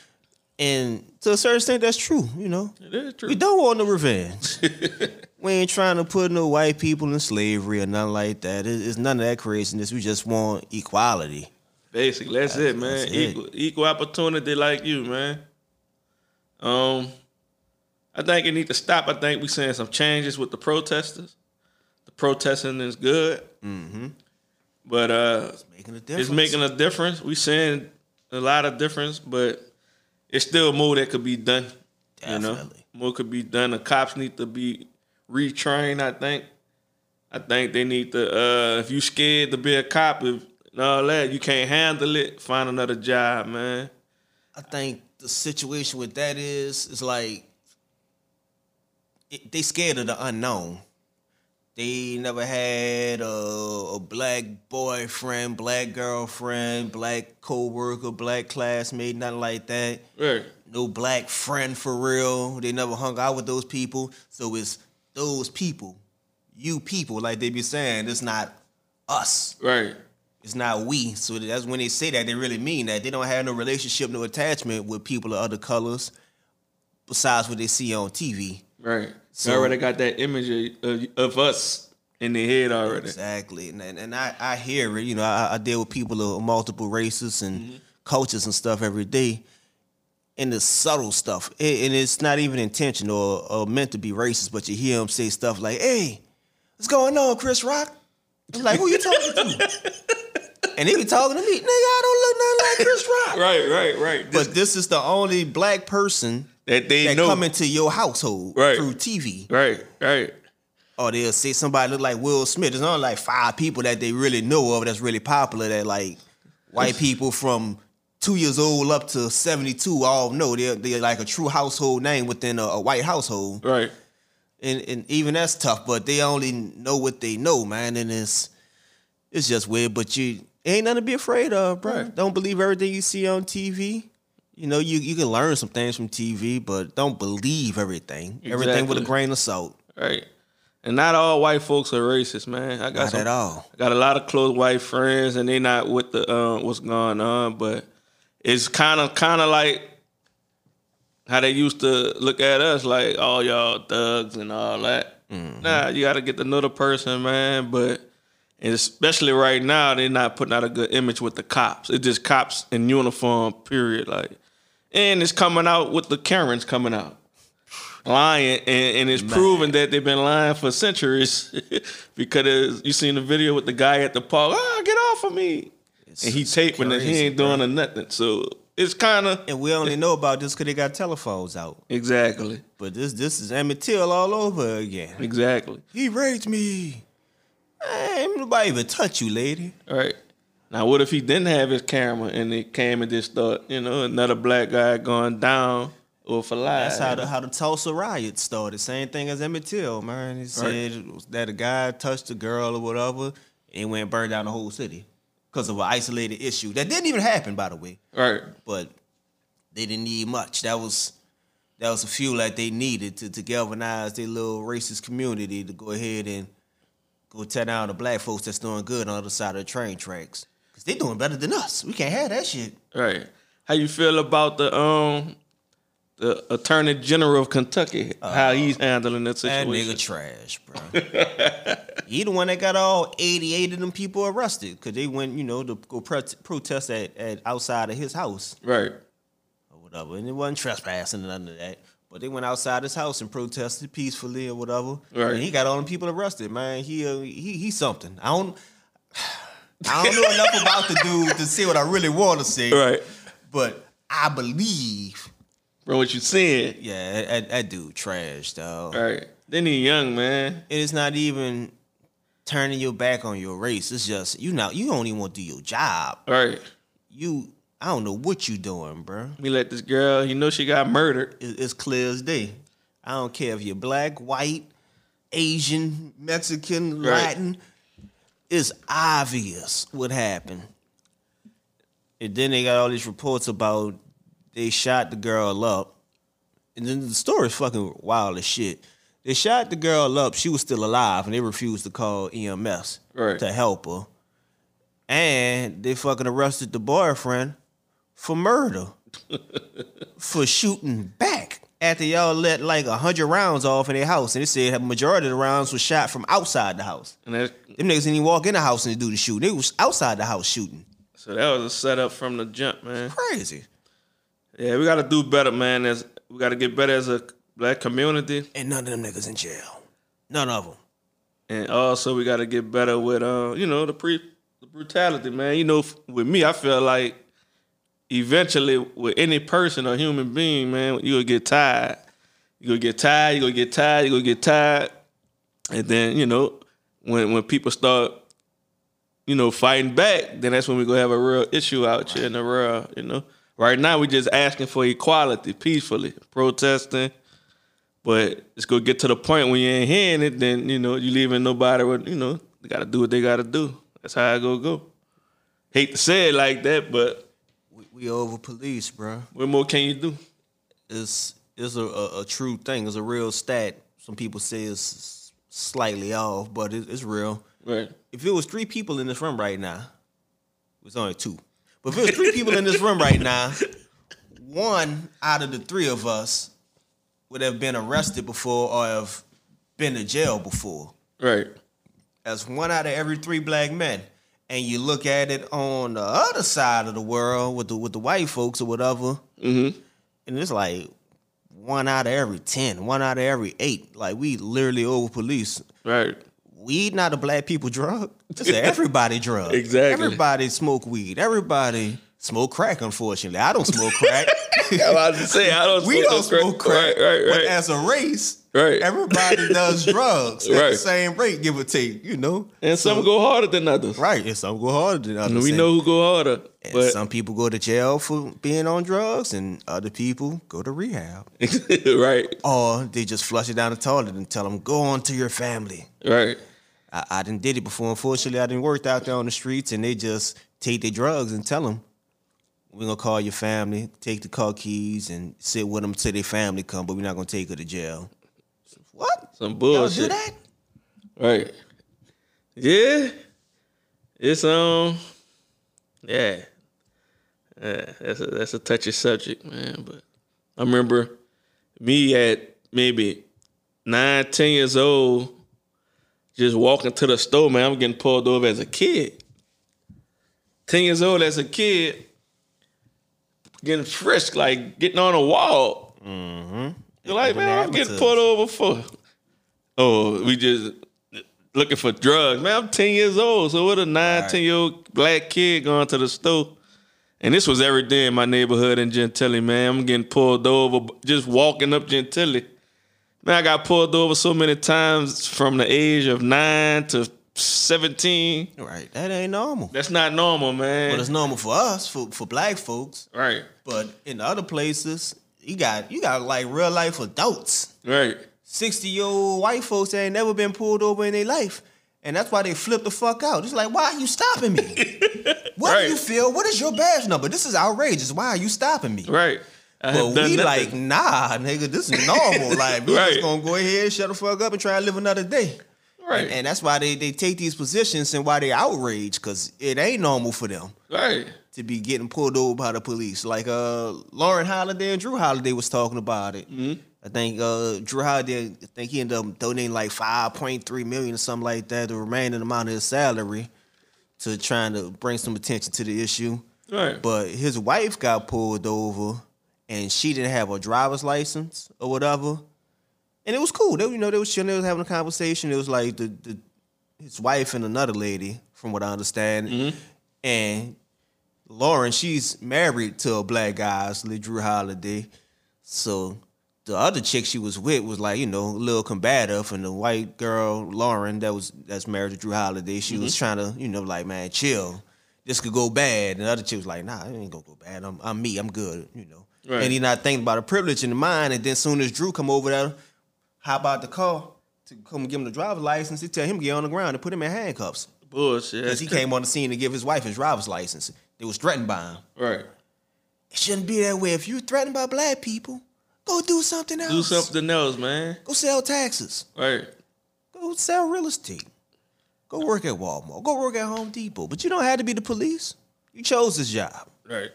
and to a certain extent, that's true, you know. it is true. We don't want no revenge. we ain't trying to put no white people in slavery or nothing like that. It's none of that craziness. We just want equality. Basically, that's, it, man. that's it. equal, equal opportunity, like you, man. Um, I think it need to stop. I think we seeing some changes with the protesters. The protesting is good, mm-hmm. but uh, Making a difference. it's making a difference. We seeing a lot of difference, but it's still more that could be done. You know, more could be done. The cops need to be retrained. I think. I think they need to. Uh, if you scared to be a cop, if and all that, you can't handle it. Find another job, man. I think the situation with that is is like it, they scared of the unknown. They never had a, a black boyfriend, black girlfriend, black coworker, black classmate, nothing like that. Right. No black friend for real. They never hung out with those people. So it's those people, you people, like they be saying. It's not us. Right. It's not we. So that's when they say that, they really mean that. They don't have no relationship, no attachment with people of other colors besides what they see on TV. Right. So- they already got that image of, of us in their head already. Exactly. And, and, and I, I hear it. You know, I, I deal with people of multiple races and mm-hmm. cultures and stuff every day. And the subtle stuff. It- and it's not even intentional or, or meant to be racist, but you hear them say stuff like, hey, what's going on, Chris Rock? I'm like, who you talking to? and they be talking to me, nigga, I don't look nothing like Chris Rock. Right. Right. Right. But this is the only black person that they that know. come into your household Right. through TV. right. Right. Or they'll say somebody look like Will Smith. There's only like five people that they really know of that's really popular that like white people from two years old up to 72 all know. They're, they're like a true household name within a, a white household. Right. And, and even that's tough, but they only know what they know, man. And it's it's just weird. But you ain't nothing to be afraid of, bro. Right. Don't believe everything you see on TV. You know, you, you can learn some things from TV, but don't believe everything. Everything with a grain of salt. Right. And not all white folks are racist, man. I got Not some, at all. I got a lot of close white friends, and they not with the uh, what's going on, but it's kind of kind of like how they used to look at us, like all y'all thugs and all that. Nah, you got to get to know the person, man. But and especially right now, they're not putting out a good image with the cops. It's just cops in uniform, period. Like, and it's coming out with the Karens coming out lying, and, and it's proven that they've been lying for centuries because you seen the video with the guy at the park. Ah, get off of me! and he taping it. He ain't doing a nothing. So it's kind of And we only know about this because they got telephones out. exactly, But this this is Emmett Till all over again. exactly. He raped me. Ain't nobody even touch you, lady. All right. Now, what if he didn't have his camera and it came and just thought, you know, another black guy going down or for lies? That's how the how the Tulsa riot started. Same thing as Emmett Till, man. He said that a guy touched a girl or whatever, and he went and burned down the whole city. because of an isolated issue that didn't even happen, by the way. Right. But they didn't need much. That was that was a fuel that they needed to, to galvanize their little racist community to go ahead and go tear down the black folks that's doing good on the other side of the train tracks. They doing better than us. We can't have that shit. Right. How you feel about the um the Attorney General of Kentucky? how he's handling that situation? That nigga trash, bro. he the one that got all 88 of them people arrested because they went, you know, to go pro- protest at, at outside of his house Right. or whatever. And it wasn't trespassing and none of that. But they went outside his house and protested peacefully or whatever. Right. And he got all them people arrested, man. He uh, he he's something. I don't I don't know enough about the dude to say what I really want to say. Right. But I believe, From what you said. yeah, that, that dude trash, though. Right. Then he young, man. it's not even turning your back on your race. It's just you know you don't even want to do your job. Right. You I don't know what you doing, bro. We let this girl, you know she got murdered. It- It's clear as day. I don't care if you're black, white, Asian, Mexican, Right. Latin. It's obvious what happened. And then they got all these reports about they shot the girl up. And then the story's fucking wild as shit. They shot the girl up. She was still alive, and they refused to call EMS Right. to help her. And they fucking arrested the boyfriend for murder, for shooting back after y'all let like a hundred rounds off in their house, and they said a majority of the rounds was shot from outside the house. And that Them niggas didn't even walk in the house and do the shooting. They was outside the house shooting. so that was a setup from the jump, man. Crazy. Yeah, we gotta do better, man. As we gotta get better as a black community. And none of them niggas in jail. None of them. And also we gotta get better with uh, you know, the pre the brutality, man. You know, with me, I feel like eventually with any person or human being, man, you'll get tired. You're gonna get tired, you're gonna get tired, you're gonna get tired. And then, you know, when when people start, you know, fighting back, then that's when we gonna have a real issue out here in the world, you know. Right now we just asking for equality peacefully, protesting. But it's gonna get to the point when you ain't hearing it, then you know you leaving nobody with you know they gotta do what they gotta do. That's how I go go. Hate to say it like that, but We, we over police, bro. what more can you do? It's it's a, a, a true thing. It's a real stat. Some people say it's slightly off, but it, it's real. Right. If it was three people in this room right now, it was only two. But if it was three people in this room right now, one out of the three of us would have been arrested before or have been to jail before. Right. That's one out of every three black men. And you look at it on the other side of the world with the with the white folks or whatever, Mm-hmm. and it's like one out of every ten, one out of every eight. Like we literally over police. Right. Weed not a black people drug. It's everybody drug. Exactly. Everybody smoke weed. Everybody smoke crack. Unfortunately, I don't smoke crack. I'm about to say I don't. we smoke don't no smoke crack. Right. Right. But Right. as a race, Right. everybody does drugs at the same rate, give or take. You know. and some go harder than others. Right, and some go harder than others. And we and- know who go harder, and but some people go to jail for being on drugs, and other people go to rehab, right. or they just flush it down the toilet and tell them go on to your family. Right. I, I didn't did it before. Unfortunately, I didn't work out there on the streets, and they just take their drugs and tell them, "We're gonna call your family, take the car keys, and sit with them till their family come, but we're not gonna take her to jail." What? Some bullshit. Y'all do that? Right. Yeah. It's um. Yeah. Yeah. That's a that's a touchy subject, man. But I remember me at maybe nine, ten years old, just walking to the store, man. I'm getting pulled over as a kid. Ten years old as a kid, getting frisked, like getting on a wall. You're like, man, I'm getting pulled over for. Oh, we just looking for drugs. Man, I'm 10 years old. So what a nine, 10 year old black kid going to the store. And this was every day in my neighborhood in Gentilly, man. I'm getting pulled over just walking up Gentilly. Man, I got pulled over so many times from the age of nine to 17. Right. That ain't normal. That's not normal, man. But it's normal for us, for for black folks. right, But in other places, you got you got like real life adults. right. 60 year old white folks that ain't never been pulled over in their life. And that's why they flip the fuck out. It's like, why are you stopping me? What Right. do you feel? What is your badge number? This is outrageous. Why are you stopping me? Right. I But we nothing. like, nah, nigga, this is normal. like, we Right. just gonna go ahead, shut the fuck up, and try to live another day. right, And, and that's why they, they take these positions and why they outraged, because it ain't normal for them right, to be getting pulled over by the police. Like uh Lauren Holiday and Jrue Holiday was talking about it. Mm-hmm. I think uh Jrue Holiday, I think he ended up donating like five point three million or something like that, the remaining amount of his salary, to trying to bring some attention to the issue. right. But his wife got pulled over, and she didn't have a driver's license or whatever. And it was cool. They, you know, they was chilling, they was having a conversation. It was like the, the his wife and another lady, from what I understand. And Lauren, she's married to a black guy, so Jrue Holiday. So the other chick she was with was like, you know, a little combative, and the white girl, Lauren, that was that's married to Jrue Holiday, she was mm-hmm. trying to, you know, like, man, chill. This could go bad. And the other chick was like, nah, it ain't gonna go bad. I'm, I'm me, I'm good, you know. Right. And he not thinking about the privilege in the mind. And then soon as Jrue come over there, hop out the car to come give him the driver's license, he tell him to get on the ground and put him in handcuffs. Bullshit. Because he came on the scene to give his wife his driver's license. They was threatened by him. Right. It shouldn't be that way. If you're threatened by black people, go do something else. Do something else, man. Go sell taxes. Right. Go sell real estate. Go work at Walmart. Go work at Home Depot. But you don't have to be the police. You chose this job. Right.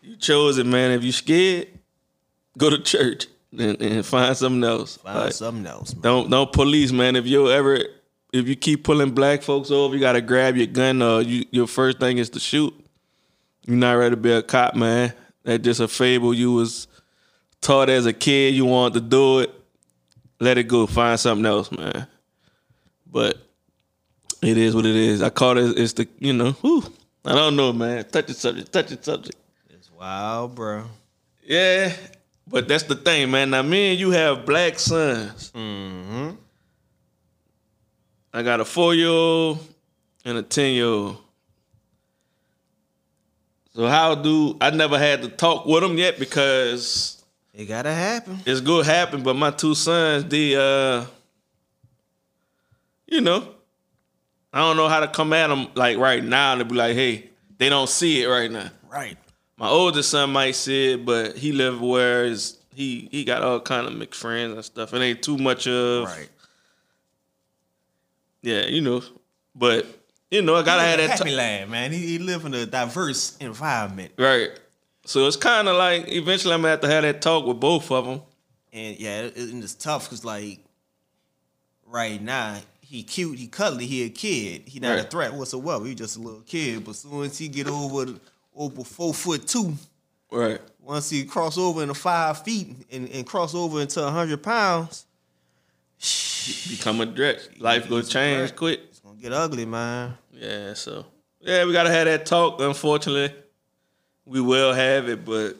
You chose it, man. If you scared, go to church and, and find something else. Find Like, something else. Man. Don't don't police, man. If you ever if you keep pulling black folks over, you gotta grab your gun. Or you your first thing is to shoot. You're not ready to be a cop, man. That's just a fable. You was taught as a kid. You wanted to do it. Let it go. Find something else, man. But it is what it is. I call it. It's the you know. Whew, I don't know, man. Touch the subject. Touch the subject. It's wild, bro. Yeah, but that's the thing, man. Now, me and you have black sons. Mm-hmm. I got a four year old and a 10 year old. So, how do I never had to talk with them yet because It gotta happen. it's good happen, but my two sons, the, uh, you know, I don't know how to come at them like right now to be like, hey, they don't see it right now. Right. My oldest son might see it, but he live where is he he got all kind of mixed friends and stuff. It ain't too much of Right. Yeah, you know. But you know, I gotta have that happy t- land, man. He, he live in a diverse environment. right. So it's kind of like eventually I'm gonna have to have that talk with both of them. And yeah, it, it- it's tough because like right now he cute, he cuddly, he a kid. He not a threat whatsoever. He just a little kid. But soon as he get over over four foot two, Right. once he cross over into five feet and, and cross over into hundred pounds, Become a threat. Life gonna change quick. it's gonna get ugly, man. Yeah. So yeah, we gotta have that talk. Unfortunately, we will have it, but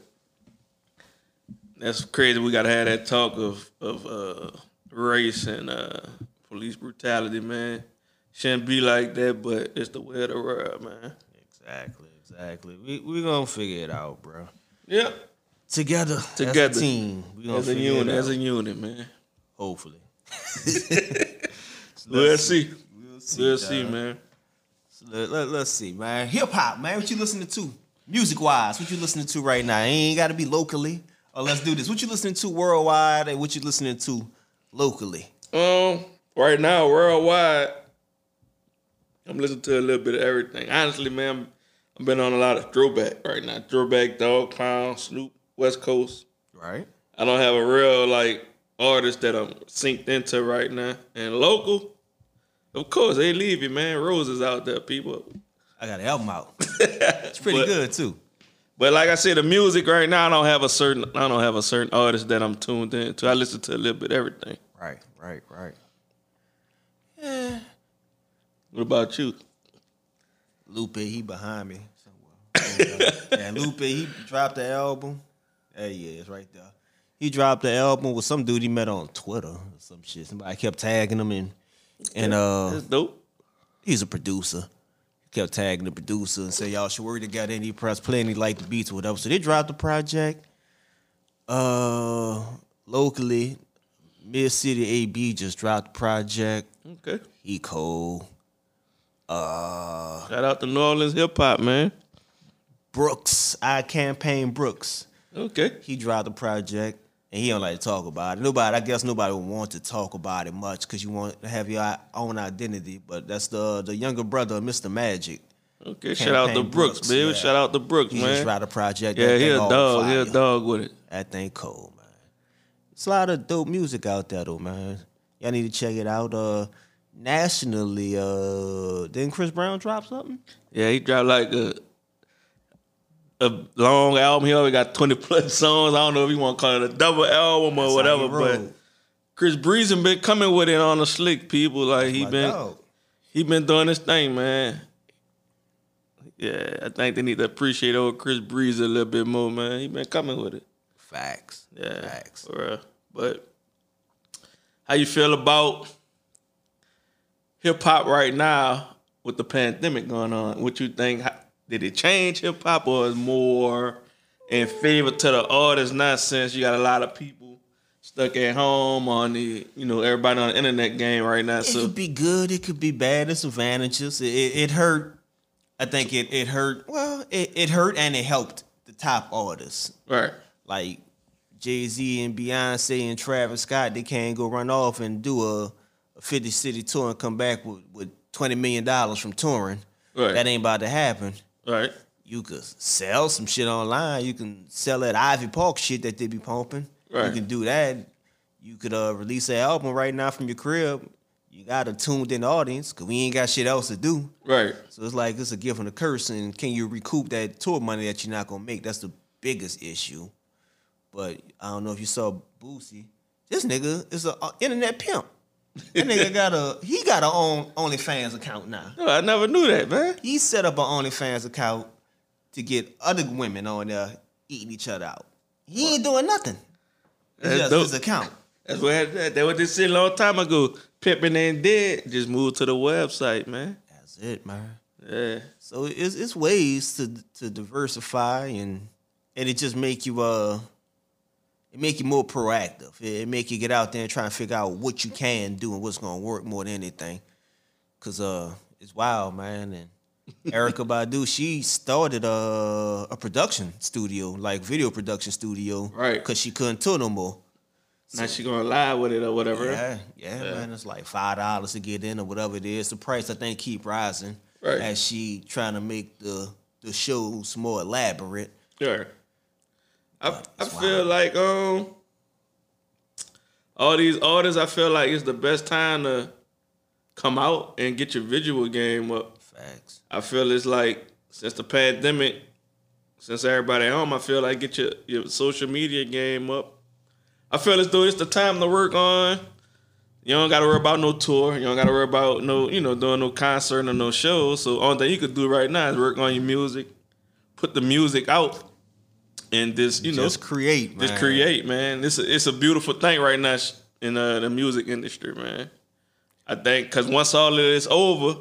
that's crazy. We gotta have that talk of of uh, race and uh, police brutality, man. Shouldn't be like that, but it's the way of the world, man. Exactly, exactly. We we gonna figure it out, bro. Yeah. Together, Together. as a team, we gonna As a unit, as a unit, man. Hopefully, We'll see. we'll see. We'll see, man. Let, let, us see, man. Hip hop, man. What you listening to? Music wise, what you listening to right now? It ain't got to be locally. Or let's do this. What you listening to worldwide and what you listening to locally? Um, right now, worldwide, I'm listening to a little bit of everything. Honestly, man, I've been on a lot of throwback right now. Throwback, Dog Pound, Snoop, West Coast. Right. I don't have a real like artist that I'm synced into right now. And local, of course, they leave you, man. Roses out there, people. I got an album out. it's pretty But- good too. But like I said, the music right now, I don't have a certain, I don't have a certain artist that I'm tuned into. I listen to a little bit everything. Right, right, right. Yeah. What about you? Lupe, he behind me somewhere. yeah, Lupe, he dropped the album. There he is, right there. He dropped the album with some dude he met on Twitter or some shit. Somebody kept tagging him and and uh That's dope. he's a producer. He kept tagging the producer and said y'all should work together and he pressed play and he liked the beats or whatever. So they dropped the project. Uh locally, Mid City AB just dropped the project. Okay. He cold. Uh, Shout out to New Orleans hip hop, man. Brooks, I campaign Brooks. Okay. He dropped the project, and he don't like to talk about it. Nobody, I guess, nobody would want to talk about it much because you want to have your own identity. But that's the the younger brother of Mr. Magic. Okay. Shout out to Brooks, Brooks, baby. yeah. Shout out to Brooks, He just man. dropped a project. Yeah, he a dog. He a dog with it. That thing cold, man. It's a lot of dope music out there though, man. Y'all need to check it out. Uh nationally, uh didn't Chris Brown drop something? Yeah, he dropped like a a long album. He already got 20 plus songs. I don't know if you want to call it a double album or That's whatever, but. Chris Breezen been coming with it on the slick people. Like he been dog. he been doing this thing, man. Yeah, I think they need to appreciate old Chris Breeze a little bit more, man. He been coming with it. Facts. Yeah, Facts. for real. But how you feel about hip hop right now with the pandemic going on? What you think? How- Did it change hip hop, or is more in favor to the artists? Not since you got a lot of people stuck at home on the, you know, everybody on the internet game right now. It So could be good, it could be bad. It's advantages. It, it, it hurt. I think it, it hurt. Well, it, it hurt and it helped the top artists. right, Like Jay Z and Beyonce and Travis Scott, they can't go run off and do a, a 50 city tour and come back with, with $20 million from touring. Right. That ain't about to happen. Right, You could sell some shit online. You can sell that Ivy Park shit that they be pumping. Right. You can do that. You could uh, release an album right now from your crib. You got a tuned in audience because we ain't got shit else to do. right. So it's like it's a gift and a curse. And can you recoup that tour money that you're not gonna make? That's the biggest issue. But I don't know if you saw Boosie. This nigga is a uh, internet pimp. That nigga got a he got a own OnlyFans account now. No, I never knew that, man. He set up an OnlyFans account to get other women on there eating each other out. He ain't doing nothing. It's That's just dope. his account. That's what that, that what they said a long time ago. Pimping ain't dead. Just move to the website, man. That's it, man. Yeah. So it's it's ways to to diversify and and it just make you uh it make you more proactive. It, make you get out there and try and figure out what you can do and what's gonna work more than anything. Cause uh it's wild, man. And Erykah Badu, she started a a production studio, like video production studio, Right. Cause she couldn't tour no more. Now she gonna lie with it or whatever. Yeah, yeah, man. It's like five dollars to get in or whatever it is. The price I think keep rising Right. as she trying to make the the shows more elaborate. Sure. I, I feel like um all these artists, I feel like it's the best time to come out and get your visual game up. Facts. I feel it's like since the pandemic, since everybody at home, I feel like get your, your social media game up. I feel as though it's the time to work on. You don't gotta worry about no tour. You don't gotta worry about no, you know, doing no concert or no shows. So only thing you could do right now is work on your music, put the music out, and just you know Just create, man. just create, man. It's a, it's a beautiful thing right now in uh, the music industry, man. I think because once all of this over,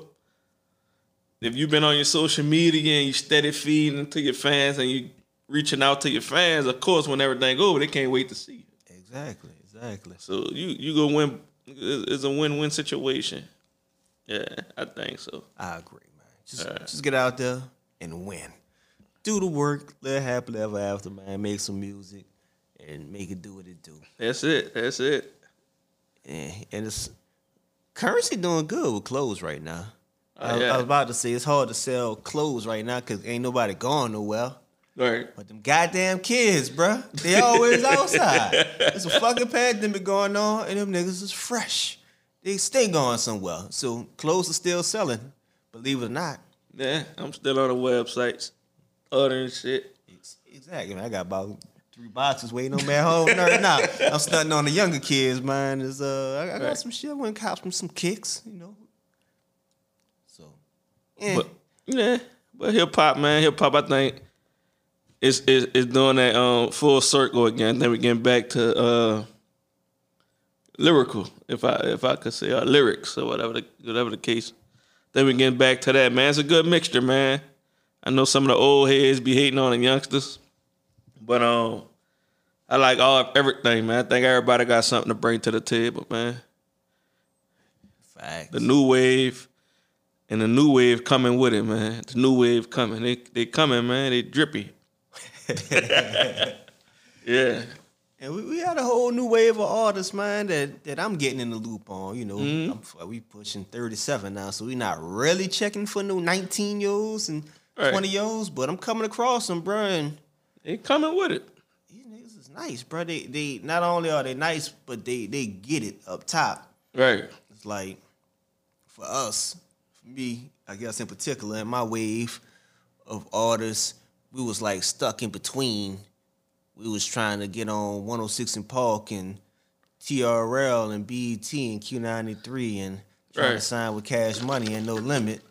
if you've been on your social media and you steady feeding to your fans and you reaching out to your fans, of course, when everything over, they can't wait to see you. Exactly, exactly. So you you go win. It's a win win situation. Yeah, I think so. I agree, man. Just just get out there and win. Do the work, live happily ever after, man. Make some music and make it do what it do. That's it. That's it. And, and it's currency doing good with clothes right now. Oh, I, Oh, yeah. I was about to say it's hard to sell clothes right now because ain't nobody going nowhere. Right. But them goddamn kids, bruh, they always outside. There's a fucking pandemic going on, and them niggas is fresh. They stay going somewhere. So clothes are still selling, believe it or not. Yeah, I'm still on the websites, ordering shit. Exactly. Man. I got about three boxes waiting on me at home right now. I'm stunting on the younger kids, man. Is uh, I, I got Right. some shit. I went and cop some kicks, you know. So, yeah. But yeah, but hip hop, man, hip hop, I think it's, is is doing that um full circle again. Then we getting back to uh lyrical, if I if I could say uh, lyrics or whatever the whatever the case. Then we getting back to that, man. It's a good mixture, man. I know some of the old heads be hating on the youngsters, but um, I like all everything, man. I think everybody got something to bring to the table, man. Facts. The new wave and the new wave coming with it, man. The new wave coming. They they coming, man. They drippy. yeah. And we, we had a whole new wave of artists, man, that, that I'm getting in the loop on. You know, Mm-hmm. I'm, we pushing 37 now, so we not really checking for new 19 year olds and Right. 20 year but I'm coming across them, bro. And They coming with it. these niggas is nice, bro. They they not only are they nice, but they they get it up top. Right. It's like for us, for me, I guess in particular, in my wave of artists, we was like stuck in between. We was trying to get on 106 and Park and TRL and BET and Q93 and trying to sign with Cash Money and No Limit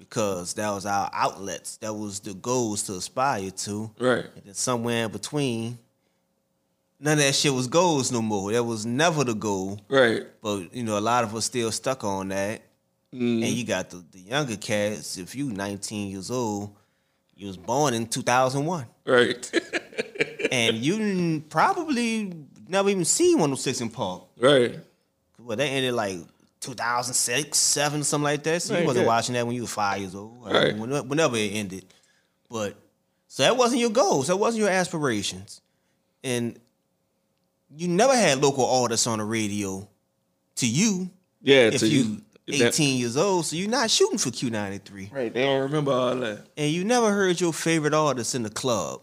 because that was our outlets. That was the goals to aspire to. Right. And then somewhere in between, none of that shit was goals no more. That was never the goal. Right. But you know, a lot of us still stuck on that. Mm-hmm. And you got the, the younger cats. If you 19 years old, you was born in 2001, Right. and you probably never even seen 106 and Park. right. Well, they ended like 2006, seven, something like that. So you wasn't yeah. watching that when you were five years old, Right. when- whenever it ended. But so that wasn't your goals. That wasn't your aspirations, and you never had local artists on the radio to you Yeah. if to you 18 years old, so you're not shooting for Q93. right. They don't remember all that. And you never heard your favorite artist in the club.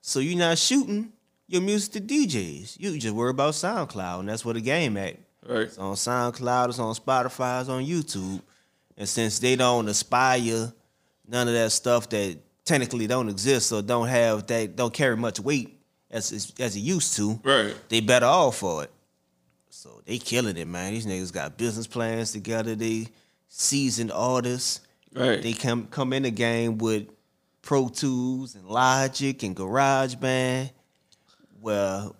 So you're not shooting your music to DJs. You just worry about SoundCloud, and that's where the game at. Right. It's on SoundCloud, it's on Spotify, it's on YouTube. And since they don't aspire none of that stuff that technically don't exist or don't have that don't carry much weight as as it used to, Right. they better off for it. So they killing it, man. These niggas got business plans together. They seasoned artists. Right. They come come in the game with Pro Tools and Logic and Garage Band. Well,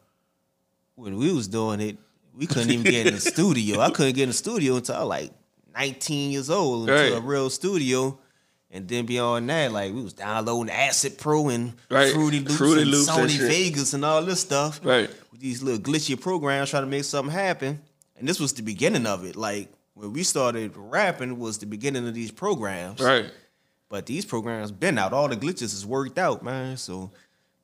when we was doing it, we couldn't even get in the studio. I couldn't get in the studio until I was like 19 years old into a real studio. And then beyond that, like we was downloading Acid Pro and Right. Fruity Loops Fruity and Loops and Sony shit. Vegas and all this stuff Right. with these little glitchy programs trying to make something happen. And this was the beginning of it. Like when we started rapping was the beginning of these programs. Right. But these programs been out. All the glitches is worked out, man. So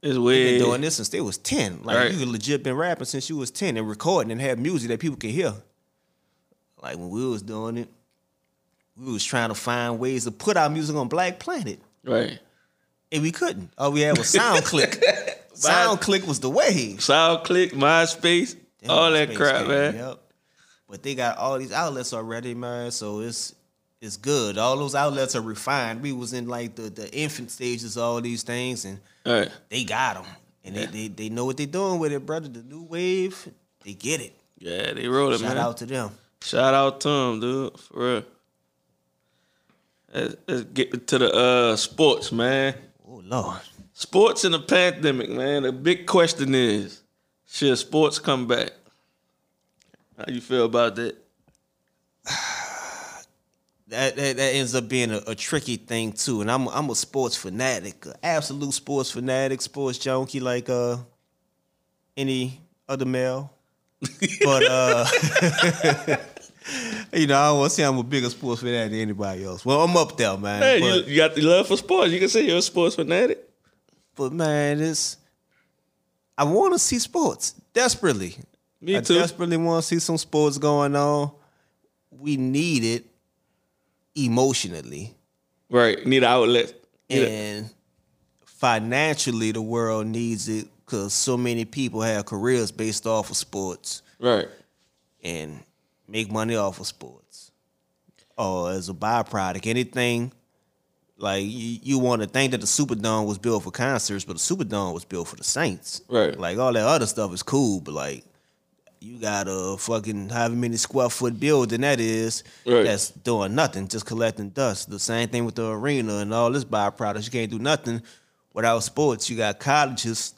It's weird. been doing this since they was 10. Like Right. you legit been rapping since you was 10 and recording and have music that people can hear. Like when we was doing it, we was trying to find ways to put our music on Black Planet. Right. And we couldn't. All we had was SoundClick. SoundClick was the wave. SoundClick, MySpace, Damn, all that crap, Game, man. Yep. But they got all these outlets already, man. So it's it's good. All those outlets are refined. We was in like the, the infant stages of all these things, and Right. they got them, and they, they they know what they're doing with it, brother. The new wave, they get it. Yeah, they rolled it, Shout man. out to them. Shout out to him, dude. For real. Let's, let's get to the uh, sports, man. Oh Lord, Sports in the pandemic, man. The big question is, should sports come back? How you feel about that? that that, that ends up being a, a tricky thing too. And I'm I'm a sports fanatic, absolute sports fanatic, sports junkie, like uh any other male. but uh you know, I don't want to say I'm a bigger sports fanatic than anybody else. Well, I'm up there, man. Hey, but, you, you got the love for sports. You can say you're a sports fanatic. but man, it's I want to see sports desperately. Me I too. desperately want to see some sports going on. We need it emotionally. Right. Need an outlet. Need a- and financially the world needs it because so many people have careers based off of sports Right. and make money off of sports or as a byproduct anything like you, you want to think that the superdome was built for concerts but the superdome was built for the saints Right. like all that other stuff is cool but like you got a fucking however many square foot building that is Right. that's doing nothing, just collecting dust. The same thing with the arena and all this byproducts. You can't do nothing without sports. You got colleges,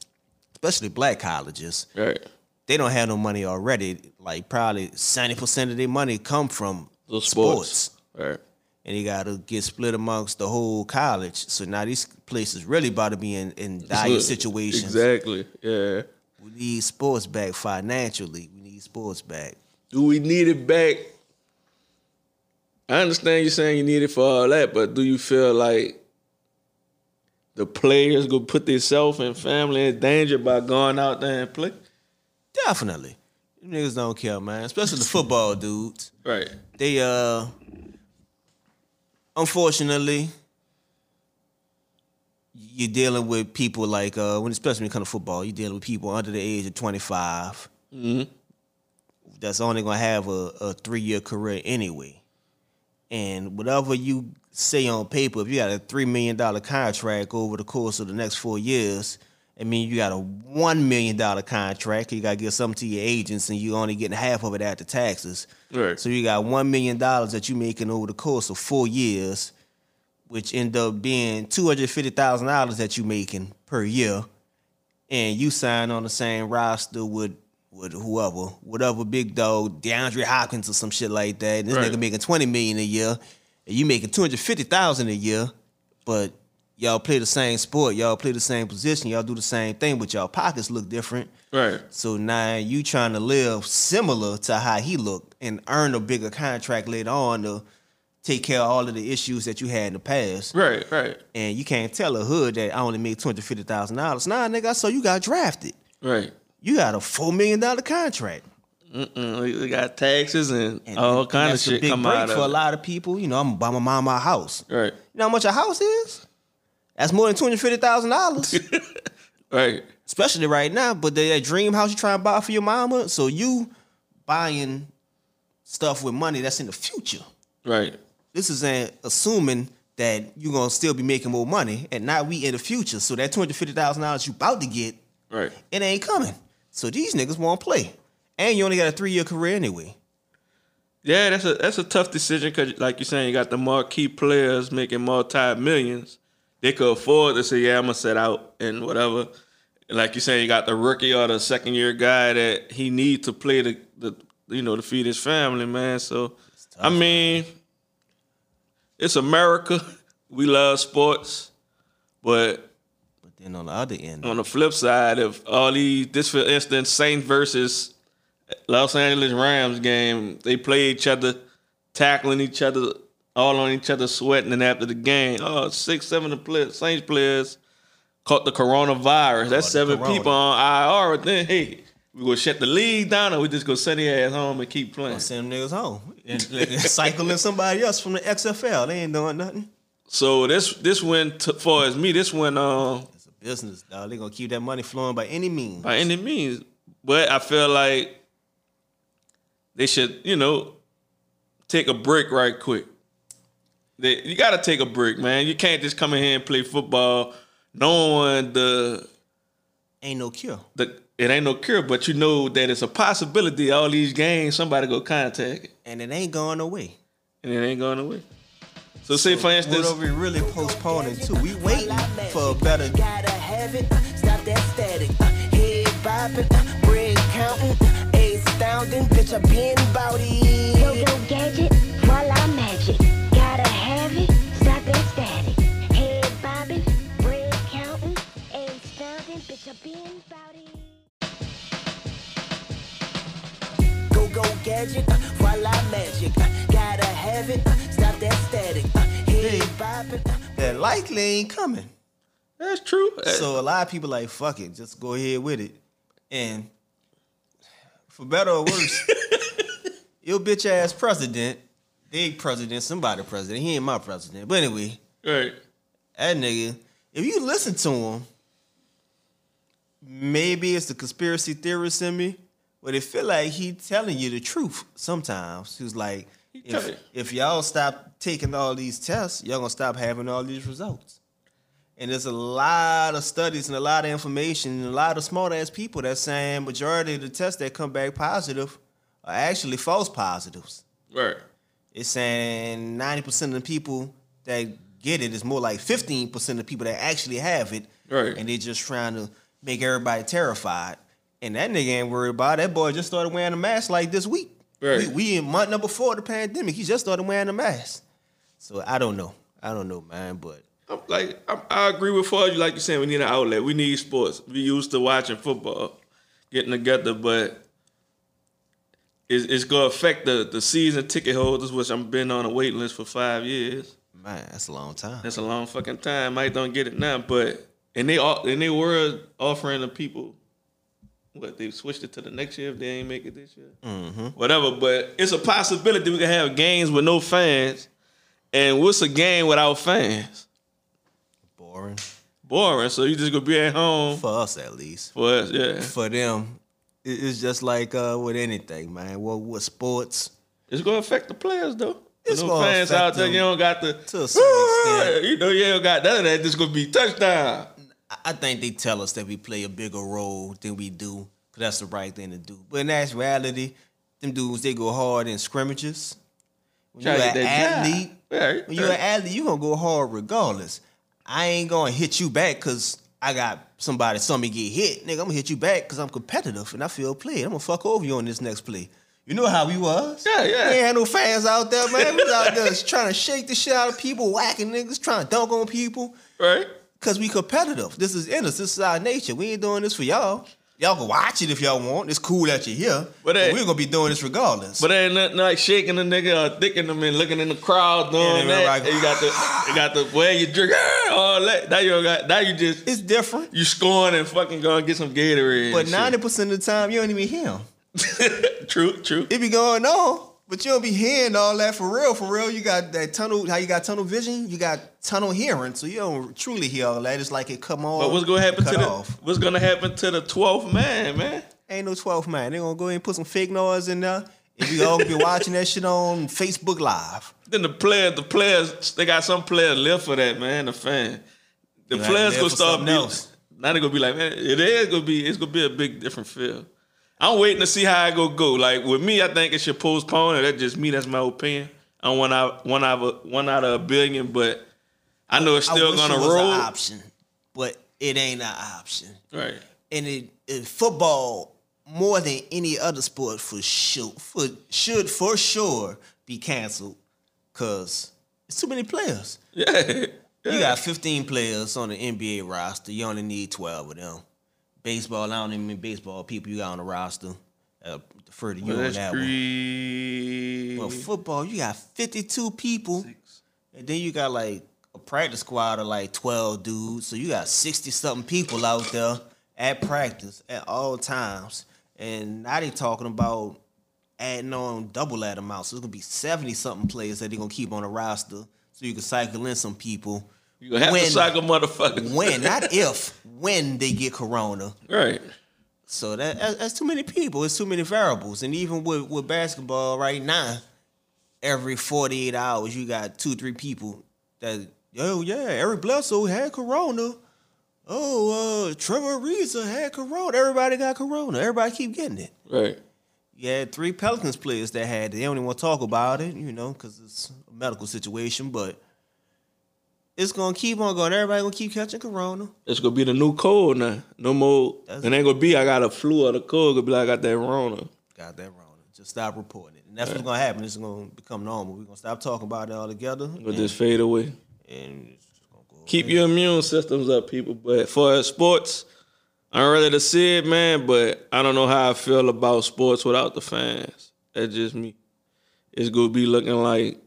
especially black colleges. Right. They don't have no money already. Like probably seventy percent of their money come from Those sports. sports. Right. And you got to get split amongst the whole college. So now these places really about to be in, in dire situations. Exactly. Yeah. We need sports back financially. Need sports back. Do we need it back I understand you saying you need it for all that, but do you feel like the players go put themselves and family in danger by going out there and play? Definitely. Them niggas don't care, man. Especially the football dudes. Right. They uh unfortunately you're dealing with people like uh when especially when it comes to football, you're dealing with people under the age of 25 that's only gonna have a, a three year career anyway. And whatever you say on paper, if you got a three million dollar contract over the course of the next four years, I mean you got a one million dollar contract. You gotta give something to your agents, and you're only getting half of it after taxes. Right. So you got one million dollars that you're making over the course of four years, which end up being two hundred fifty thousand dollars that you're making per year, and you sign on the same roster with with whoever, whatever big dog, DeAndre Hopkins or some shit like that. And this Right. nigga making twenty million a year, and you making two hundred fifty thousand a year, but y'all play the same sport, y'all play the same position, y'all do the same thing, but y'all pockets look different. Right. So now you trying to live similar to how he looked and earn a bigger contract later on to take care of all of the issues that you had in the past. Right. Right. And you can't tell a hood that I only made two hundred fifty thousand dollars. Nah, nigga, I saw you got drafted. Right. You got a four million dollar contract. Mm, we- got taxes and, And all kind of that's a shit big come break out for a lot of people. You know, I'm gonna buy my mom a house. Right. You know how much a house is? That's more than two hundred fifty thousand dollars. Right. especially right now. But that that dream house you trying to buy for your mama, so you buying stuff with money that's in the future. Right. This is an assuming that you're gonna still be making more money, and now we in the future. So that two hundred fifty thousand dollars you about to get, Right. it ain't coming. So these niggas won't play, and you only got a three year career anyway. Yeah, that's a that's a tough decision because, like you're saying, you got the marquee players making multi millions. They could afford to say, "Yeah, I'm gonna set out and whatever." Like you're saying, you got the rookie or the second year guy that he need to play the, the you know to feed his family, man. So I mean, it's America. We love sports, but Then on the other end, on the flip side, if all these, this for instance, Saints versus Los Angeles Rams game, they play each other, tackling each other, all on each other, sweating, and after the game, oh, six, seven of the players, Saints players caught the coronavirus. That's seven corona. people on IR. Then hey, we gonna shut the league down, or we just gonna send their ass home and keep playing. send them niggas home and cycling somebody else from the XFL. They ain't doing nothing. So this this went to, far as me. This went um business, dog. They gonna keep that money flowing by any means. by any means. But I feel like they should, you know, take a break right quick. They, you got to take a break, man. You can't just come in here and play football knowing the Ain't no cure. the it ain't no cure, but you know that it's a possibility. All these games, somebody go contact and it ain't going away. and it ain't going away. So, say for instance, What are we really postponing too? We waiting for a better. Gotta have it. Stop that static. uh, Head bopping. uh, Bread counting. uh, Astounding. Bitch, I been bout it. Go go gadget, voila magic. Gotta have it, stop that static. Head bobbing, bread counting, ain't bitch, I been bout it. Go go gadget. uh, Voila magic. Gotta have it. Stop that static. Head bopping. That likely ain't coming. that's true. So a lot of people like fuck it, just go ahead with it. And for better or worse, your bitch ass president, big president, somebody president. He ain't my president, but anyway, right, that nigga. If you listen to him, maybe it's the conspiracy theorist in me, but it feel like he telling you the truth sometimes. He's like, tell if, if y'all stop taking all these tests, y'all gonna stop having all these results. And there's a lot of studies and a lot of information and a lot of smart ass people that saying majority of the tests that come back positive are actually false positives. right, It's saying 90% of the people that get it is more like 15% of the people that actually have it. Right. And they're just trying to make everybody terrified. And that nigga ain't worried about it. That boy just started wearing a mask like this week. Right. We, we in month number four of the pandemic. He just started wearing a mask. So I don't know. I don't know, man. But I'm like I'm, I agree with you. Like you're saying, we need an outlet. We need sports. We used to watching football, getting together, but it's, it's gonna affect the the season ticket holders, which I've been on a waiting list for five years. Man, that's a long time. That's a long fucking time. Mike don't get it now, but and they all and they were offering the people what they switched it to the next year if they ain't make it this year. Mm-hmm. Whatever, but it's a possibility we can have games with no fans. And what's a game without fans? Boring Boring. So you just gonna be at home for us, at least. for us, yeah. For them, it's just like uh, with anything, man. Well, with sports, It's gonna affect the players though. It's no fans out there, you don't got the to a certain extent. You know, you ain't got none of that. Just gonna be touchdown. I- think they tell us that we play a bigger role than we do, because that's the right thing to do. But in actuality, them dudes they go hard in scrimmages. When you're an get that job. athlete, Right, when you're an athlete, you gonna go hard regardless. I ain't gonna hit you back because I got somebody saw me get hit. Nigga, I'm gonna hit you back because I'm competitive and I feel played. I'm gonna fuck over you on this next play. You know how we was? Yeah, yeah. We ain't had no fans out there, man. We was out there trying to shake the shit out of people, whacking niggas, trying to dunk on people. Right? Cause we competitive. This is in us. This is our nature. We ain't doing this for y'all. Y'all can watch it if y'all want. It's cool that you're here. But, But, we're gonna be doing this regardless. But ain't nothing like shaking a nigga or thicking them and looking in the crowd doing Yeah, that. like- and you got the you got the way you drink all that. Now you got now you just it's different. you scoring and fucking going get some Gatorade. But ninety percent of the time you don't even hear true, true. It be going on, but you don't be hearing all that for real. For real, you got that tunnel. How you got tunnel vision? You got tunnel hearing, so you don't truly hear all that. It's like it come on. But what's gonna happen to the off. what's gonna happen to the twelfth man, man? Ain't no 12th man. They gonna go ahead and put some fake noise in there. And we all be watching that shit on Facebook Live. Then the players, the players, they got some players left for that, man. The fan, the You players gonna start be, now they gonna be like, man, it is gonna be, it's gonna be a big different feel. I'm waiting to see how it go go. Like with me, I think it should postpone it. That's just me. That's my opinion. I'm one out, one out of a, one out of a billion, but I know it's still gonna it roll. an option, but it ain't an option. Right. and it, it football more than any other sport for sure for should for sure be canceled because it's too many players. Yeah. You got 15 players on the NBA roster. You only need 12 of them. Baseball, I don't even mean baseball people you got on the roster. Uh, defer to you Well, on that's that one. But football, you got 52 people, and then you got like a practice squad of like 12 dudes. So you got 60 something people out there at practice at all times. And now they talking about adding on double that amount. So it's gonna be 70 something players that they're gonna keep on the roster. So you can cycle in some people. You have when- to. When, not if, when they get corona. Right. So that that's, too many people. It's too many variables. And even with, with basketball right now, every 48 hours you got two, three people that, oh yeah, Eric Bledsoe had corona. Oh, uh, Trevor Ariza had corona. Everybody got corona. Everybody keep getting it. Right. You had three Pelicans players that had it. They don't even want to talk about it, you know, because it's a medical situation. But it's gonna keep on going. Everybody gonna keep catching corona. It's gonna be the new cold now. No more. That's- it ain't gonna be I got a flu or the cold. It's gonna be like I got that Rona. Got that wrong. Just stop reporting it. And that's what's gonna happen. It's gonna become normal. We're gonna stop talking about it altogether. It'll and, just fade away. and it's just gonna go Keep away. your immune systems up, people. But for sports, I'm ready to see it, man. But I don't know how I feel about sports without the fans. That's just me. It's gonna be looking like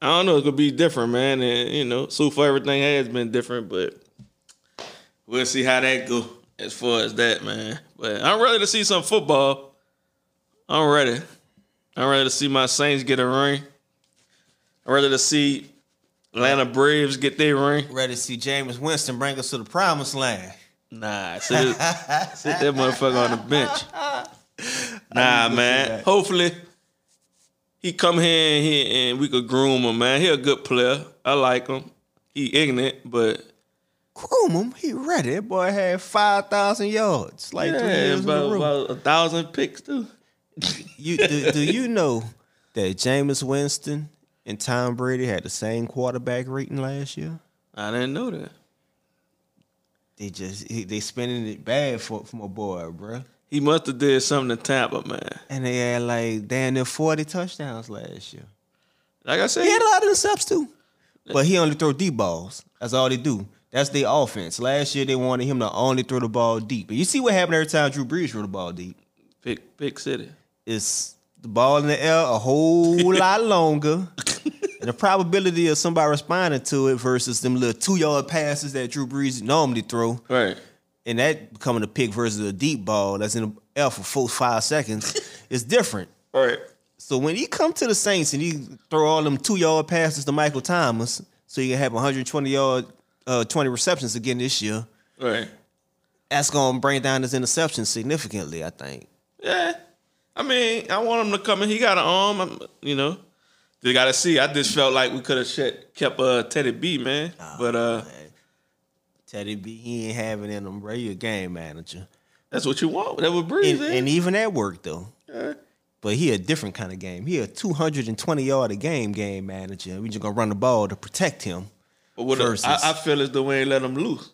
I don't know. It's gonna be different, man. And you know, so far everything has been different, but we'll see how that go as far as that, man. But I'm ready to see some football. I'm ready. I'm ready to see my Saints get a ring. I'm ready to see Atlanta Braves get their ring. ready to see Jameis Winston bring us to the promised land. Nah, sit, sit that motherfucker on the bench. Nah, man. Hopefully, he come here and, he, and we could groom him, man. He a good player. I like him. He ignorant, but Groom him. He ready. That boy had five thousand yards. Like three yeah, years in a about, row. about a thousand picks too. You do, do you know that Jameis Winston and Tom Brady had the same quarterback rating last year? I didn't know that. They just they spending it bad for for my boy, bruh. He must have did something to Tampa, man. And they had like damn near forty touchdowns last year. Like I said, He had a lot of intercepts too. But he only throw deep balls. That's all they do. That's their offense. Last year they wanted him to only throw the ball deep. And you see what happened every time Drew Brees threw the ball deep. pick pick city. It's the ball in the air a whole lot longer. And the probability of somebody responding to it versus them little two yard passes that Drew Brees normally throw, Right. And that becoming a pick versus a deep ball that's in the air for four five seconds is different. Right. So when he come to the Saints and he throw all them two yard passes to Michael Thomas, so he can have 120 yard, uh, 20 receptions again this year, Right. that's gonna bring down his interceptions significantly. I think. Yeah. I mean, I want him to come in. He got an arm, I'm- you know. They got to see. I just felt like we could have kept uh, Teddy B, man. but uh, Teddy B, he ain't having in him, bro. You a game manager, that's what you want. That would breeze, and, and even that worked though. But he a different kind of game. He a 220 yard a game game manager. We just gonna run the ball to protect him. But what versus- I, I feel as though we ain't let him loose.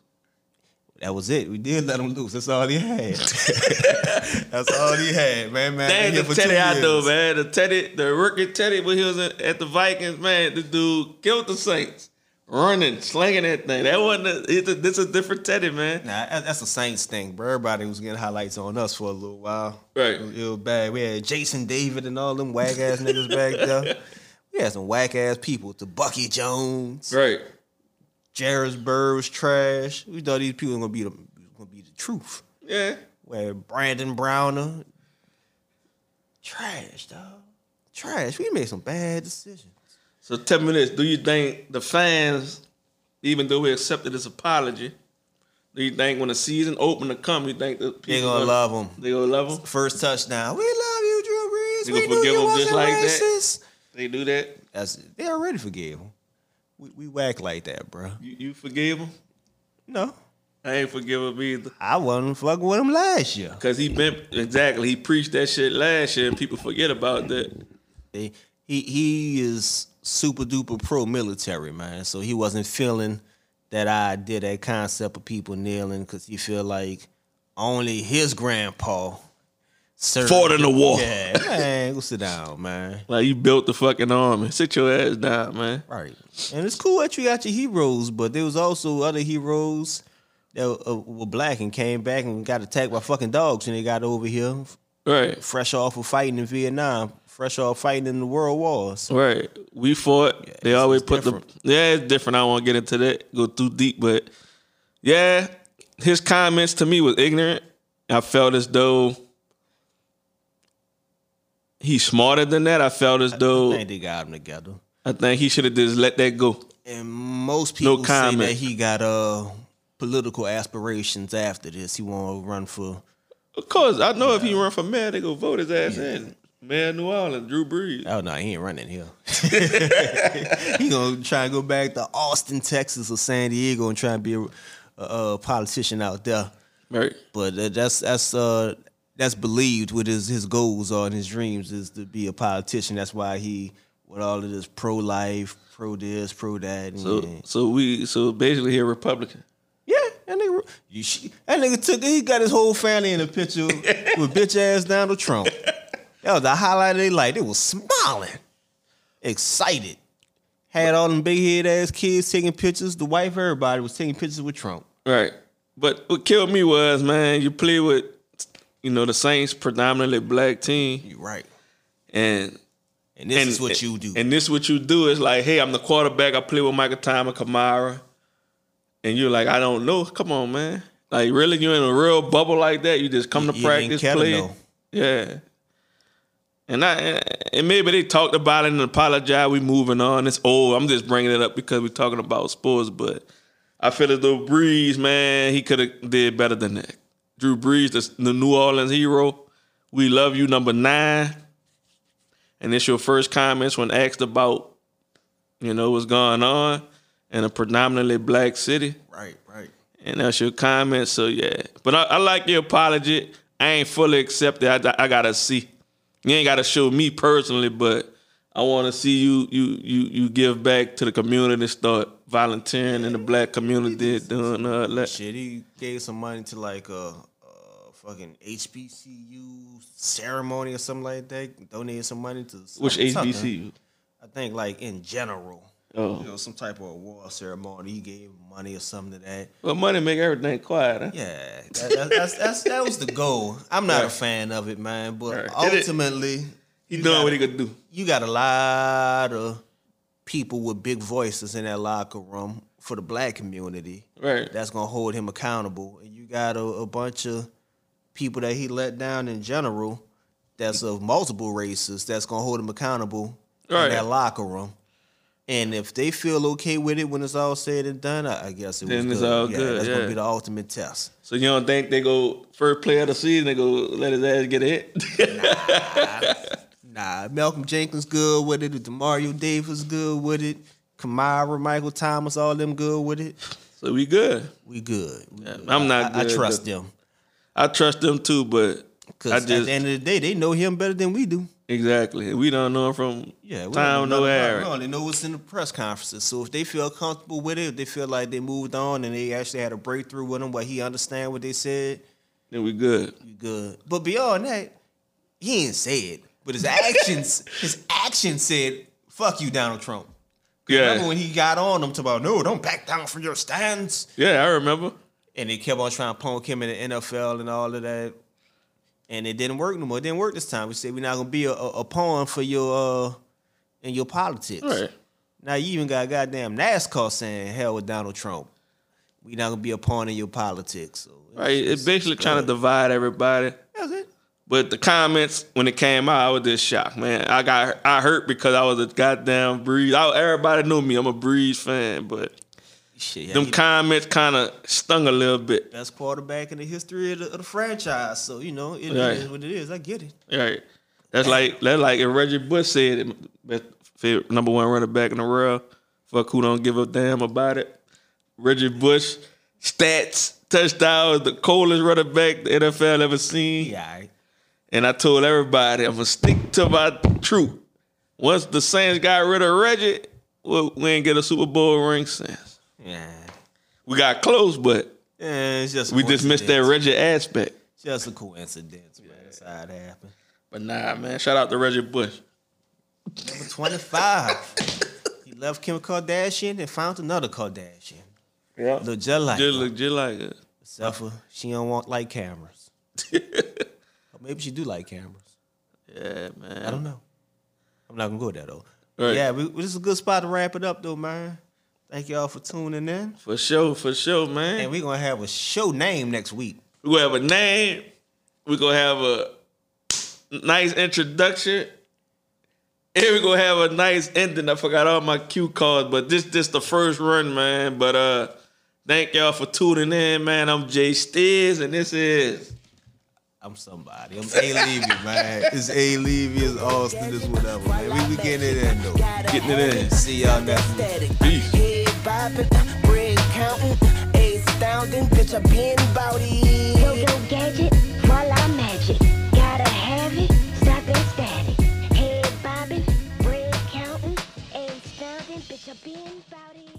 That was it. We did let him loose. That's all he had. That's all he had, man. Man, Dang, the Teddy out years. man. The Teddy, the rookie Teddy, when he was at at the Vikings, man, the dude killed the Saints, running, slinging that thing. That wasn't. A, it's a, this a different Teddy, man. Nah, that's a Saints thing, bro. Everybody was getting highlights on us for a little while. Right. It was, it was bad. We had Jason David and all them whack ass niggas back there. We had some whack ass people. Tebucky Jones, Right. Jairus Byrd was trash. We thought these people were gonna be the gonna be the truth. Yeah. Where Brandon Browner, trash, dog, trash. We made some bad decisions. So tell me this: Do you think the fans, even though we accepted his apology, do you think when the season open to come, you think the people They gonna love him. They gonna love him. First touchdown. We love you, Drew Brees. You we gonna forgive him just like that? They do that. That's they already forgave him. We we whack like that, bro. You, you forgive him. No, I ain't forgive him either. I wasn't fucking with him last year. Cause he been exactly he preached that shit last year and people forget about that. He, he is super duper pro military man, so he wasn't feeling that I did that concept of people kneeling because he feel like only his grandpa served. Fought in the war. Yeah, man, go sit down, man. Like you built the fucking army. Sit your ass down, man. Right. And it's cool that you got your heroes, but there was also other heroes that uh, were black and came back and got attacked by fucking dogs and they got over here, Right. fresh off of fighting in Vietnam, fresh off fighting in the World Wars. Right. We fought. they always put different. the Yeah, it's different. I don't want to get into that, go too deep, but yeah, his comments to me was ignorant. I felt as though he's smarter than that. I felt as I though think they got them together. I think he should have just let that go. And most No people say comment. that he got uh political aspirations after this. He want to run for. Of course, I know if he run for mayor, they go vote his ass in. Mayor of New Orleans, Drew Brees. Oh no, he ain't running here. he gonna try and go back to Austin, Texas, or San Diego and try and be a, a, a politician out there. Right. But uh, that's that's uh that's believed what his his goals are and his dreams is to be a politician. That's why he with all of this pro life, pro this, pro that. So yeah. so we so basically he a Republican. yeah, that nigga, you, sh- that nigga took he got his whole family in a picture with bitch ass Donald Trump. That was the highlight of their life. They was smiling, excited. Had all them big head ass kids taking pictures. The wife, everybody was taking pictures with Trump. Right. But what killed me was, man, you play with, you know, the Saints predominantly black team, You right. and And this and, is what you do. And this what you do is like, hey, I'm the quarterback. I play with Michael Thomas, Kamara, and you're like, I don't know. Come on, man. Like, really, you're in a real bubble like that. You just come to You- you practice, play. know. Yeah. And I and maybe they talked about it and apologized. We moving on. It's old. I'm just bringing it up because we're talking about sports. But I feel as though Brees, man, he could have did better than that. Drew Brees, the, the New Orleans hero. We love you, number nine. And it's your first comments when asked about, you know, what's going on in a predominantly black city. right, right. And that's your comment. So yeah, but I, I like your apology. I ain't fully accepted. I, I gotta see. You ain't gotta show me personally, but I want to see you you you you give back to the community. Start volunteering in the black community, doing uh, that. Shit, he gave some money to like a, a fucking HBCU ceremony or something like that. Donated some money to Which. HBCU? I think like in general. Oh. You know, some type of award ceremony. He gave money or something to that. Well, money make everything quiet. Huh? Yeah, that, that, that's, that's that was the goal. I'm not a fan of it, man, but Right. Ultimately, He doing what he could do. you got a lot of people with big voices in that locker room for the black community. Right. That's gonna hold him accountable. And you got a, a bunch of people that he let down in general that's of multiple races that's gonna hold him accountable Right. in that locker room. And if they feel okay with it when it's all said and done, I, I guess it Then was it's good. all yeah, good, That's yeah. gonna be the ultimate test. So you don't think they go first player of the season? They go let his ass get hit. Nah, Malcolm Jenkins good with it. Demario Davis good with it. Kamara, Michael Thomas, all them good with it. so we good. We good. We good. I'm not I, I trust them I trust them too, but because at the end of the day, they know him better than we do. Exactly. We don't know him from Yeah, we time no about We only know what's in the press conferences. So if they feel comfortable with it, if they feel like they moved on and they actually had a breakthrough with him, where he understand what they said, Then we good. you good. But beyond that, he ain't say it. But his actions, his actions said, "Fuck you, Donald Trump." Yeah. Remember when he got on them to about no, don't back down from your stance. yeah, I remember. and they kept on trying to punk him in the NFL and all of that, and it didn't work no more. It didn't work this time. We said we're not gonna be a, a, pawn for your uh in your politics. Right. Now you even got a goddamn NASCAR saying hell with Donald Trump. We're not gonna be a pawn in your politics. So Right. It's basically trying to divide everybody. that's it. But the comments when it came out, I was just shocked, man. I got I hurt because I was a goddamn Brees. I, everybody knew me. I'm a Brees fan, but Shit, them comments kind of stung a little bit. best quarterback in the history of the, of the franchise. So you know it is Right. what it is. I get it. Right. That's like that's like if Reggie Bush said best favorite, number one running back in the world. Fuck who don't give a damn about it. Reggie Bush stats touchdowns the coldest running back the NFL ever seen. Yeah, right. And I told everybody I'm gonna stick to my truth. Once the Saints got rid of Reggie, we ain't get a Super Bowl ring since. Yeah. We got close, but Yeah, it's just we just missed that. Reggie aspect. Just a coincidence, man. That's how it happened. But nah, man. Shout out to Reggie Bush. Number 25. he left Kim Kardashian and found another Kardashian. Yeah. Look just like Just look just like it. Except for she don't want like cameras. or maybe she do like cameras. Yeah, man. I don't know. I'm not gonna go there though. Right. Yeah, we, this is a good spot to wrap it up though, man. Thank y'all for tuning in. For sure, for sure, man. And we're gonna have a show name next week. We're gonna have a name. We're gonna have a nice introduction. And we're gonna have a nice ending. I forgot all my cue cards, but this this the first run, man. But uh thank y'all for tuning in, man. I'm Jay Steers, and this is I'm somebody. I'm A Levy, man. It's A Levy, it's Austin, it's whatever, man. We, we getting it in though. getting it in. See y'all next week popping, bread counting, astounding, bitch, I been bout it. Yo, yo, gadget, while I'm magic, gotta have it, stop that static. Head bobbing, bread counting, astounding, bitch, I been bout it.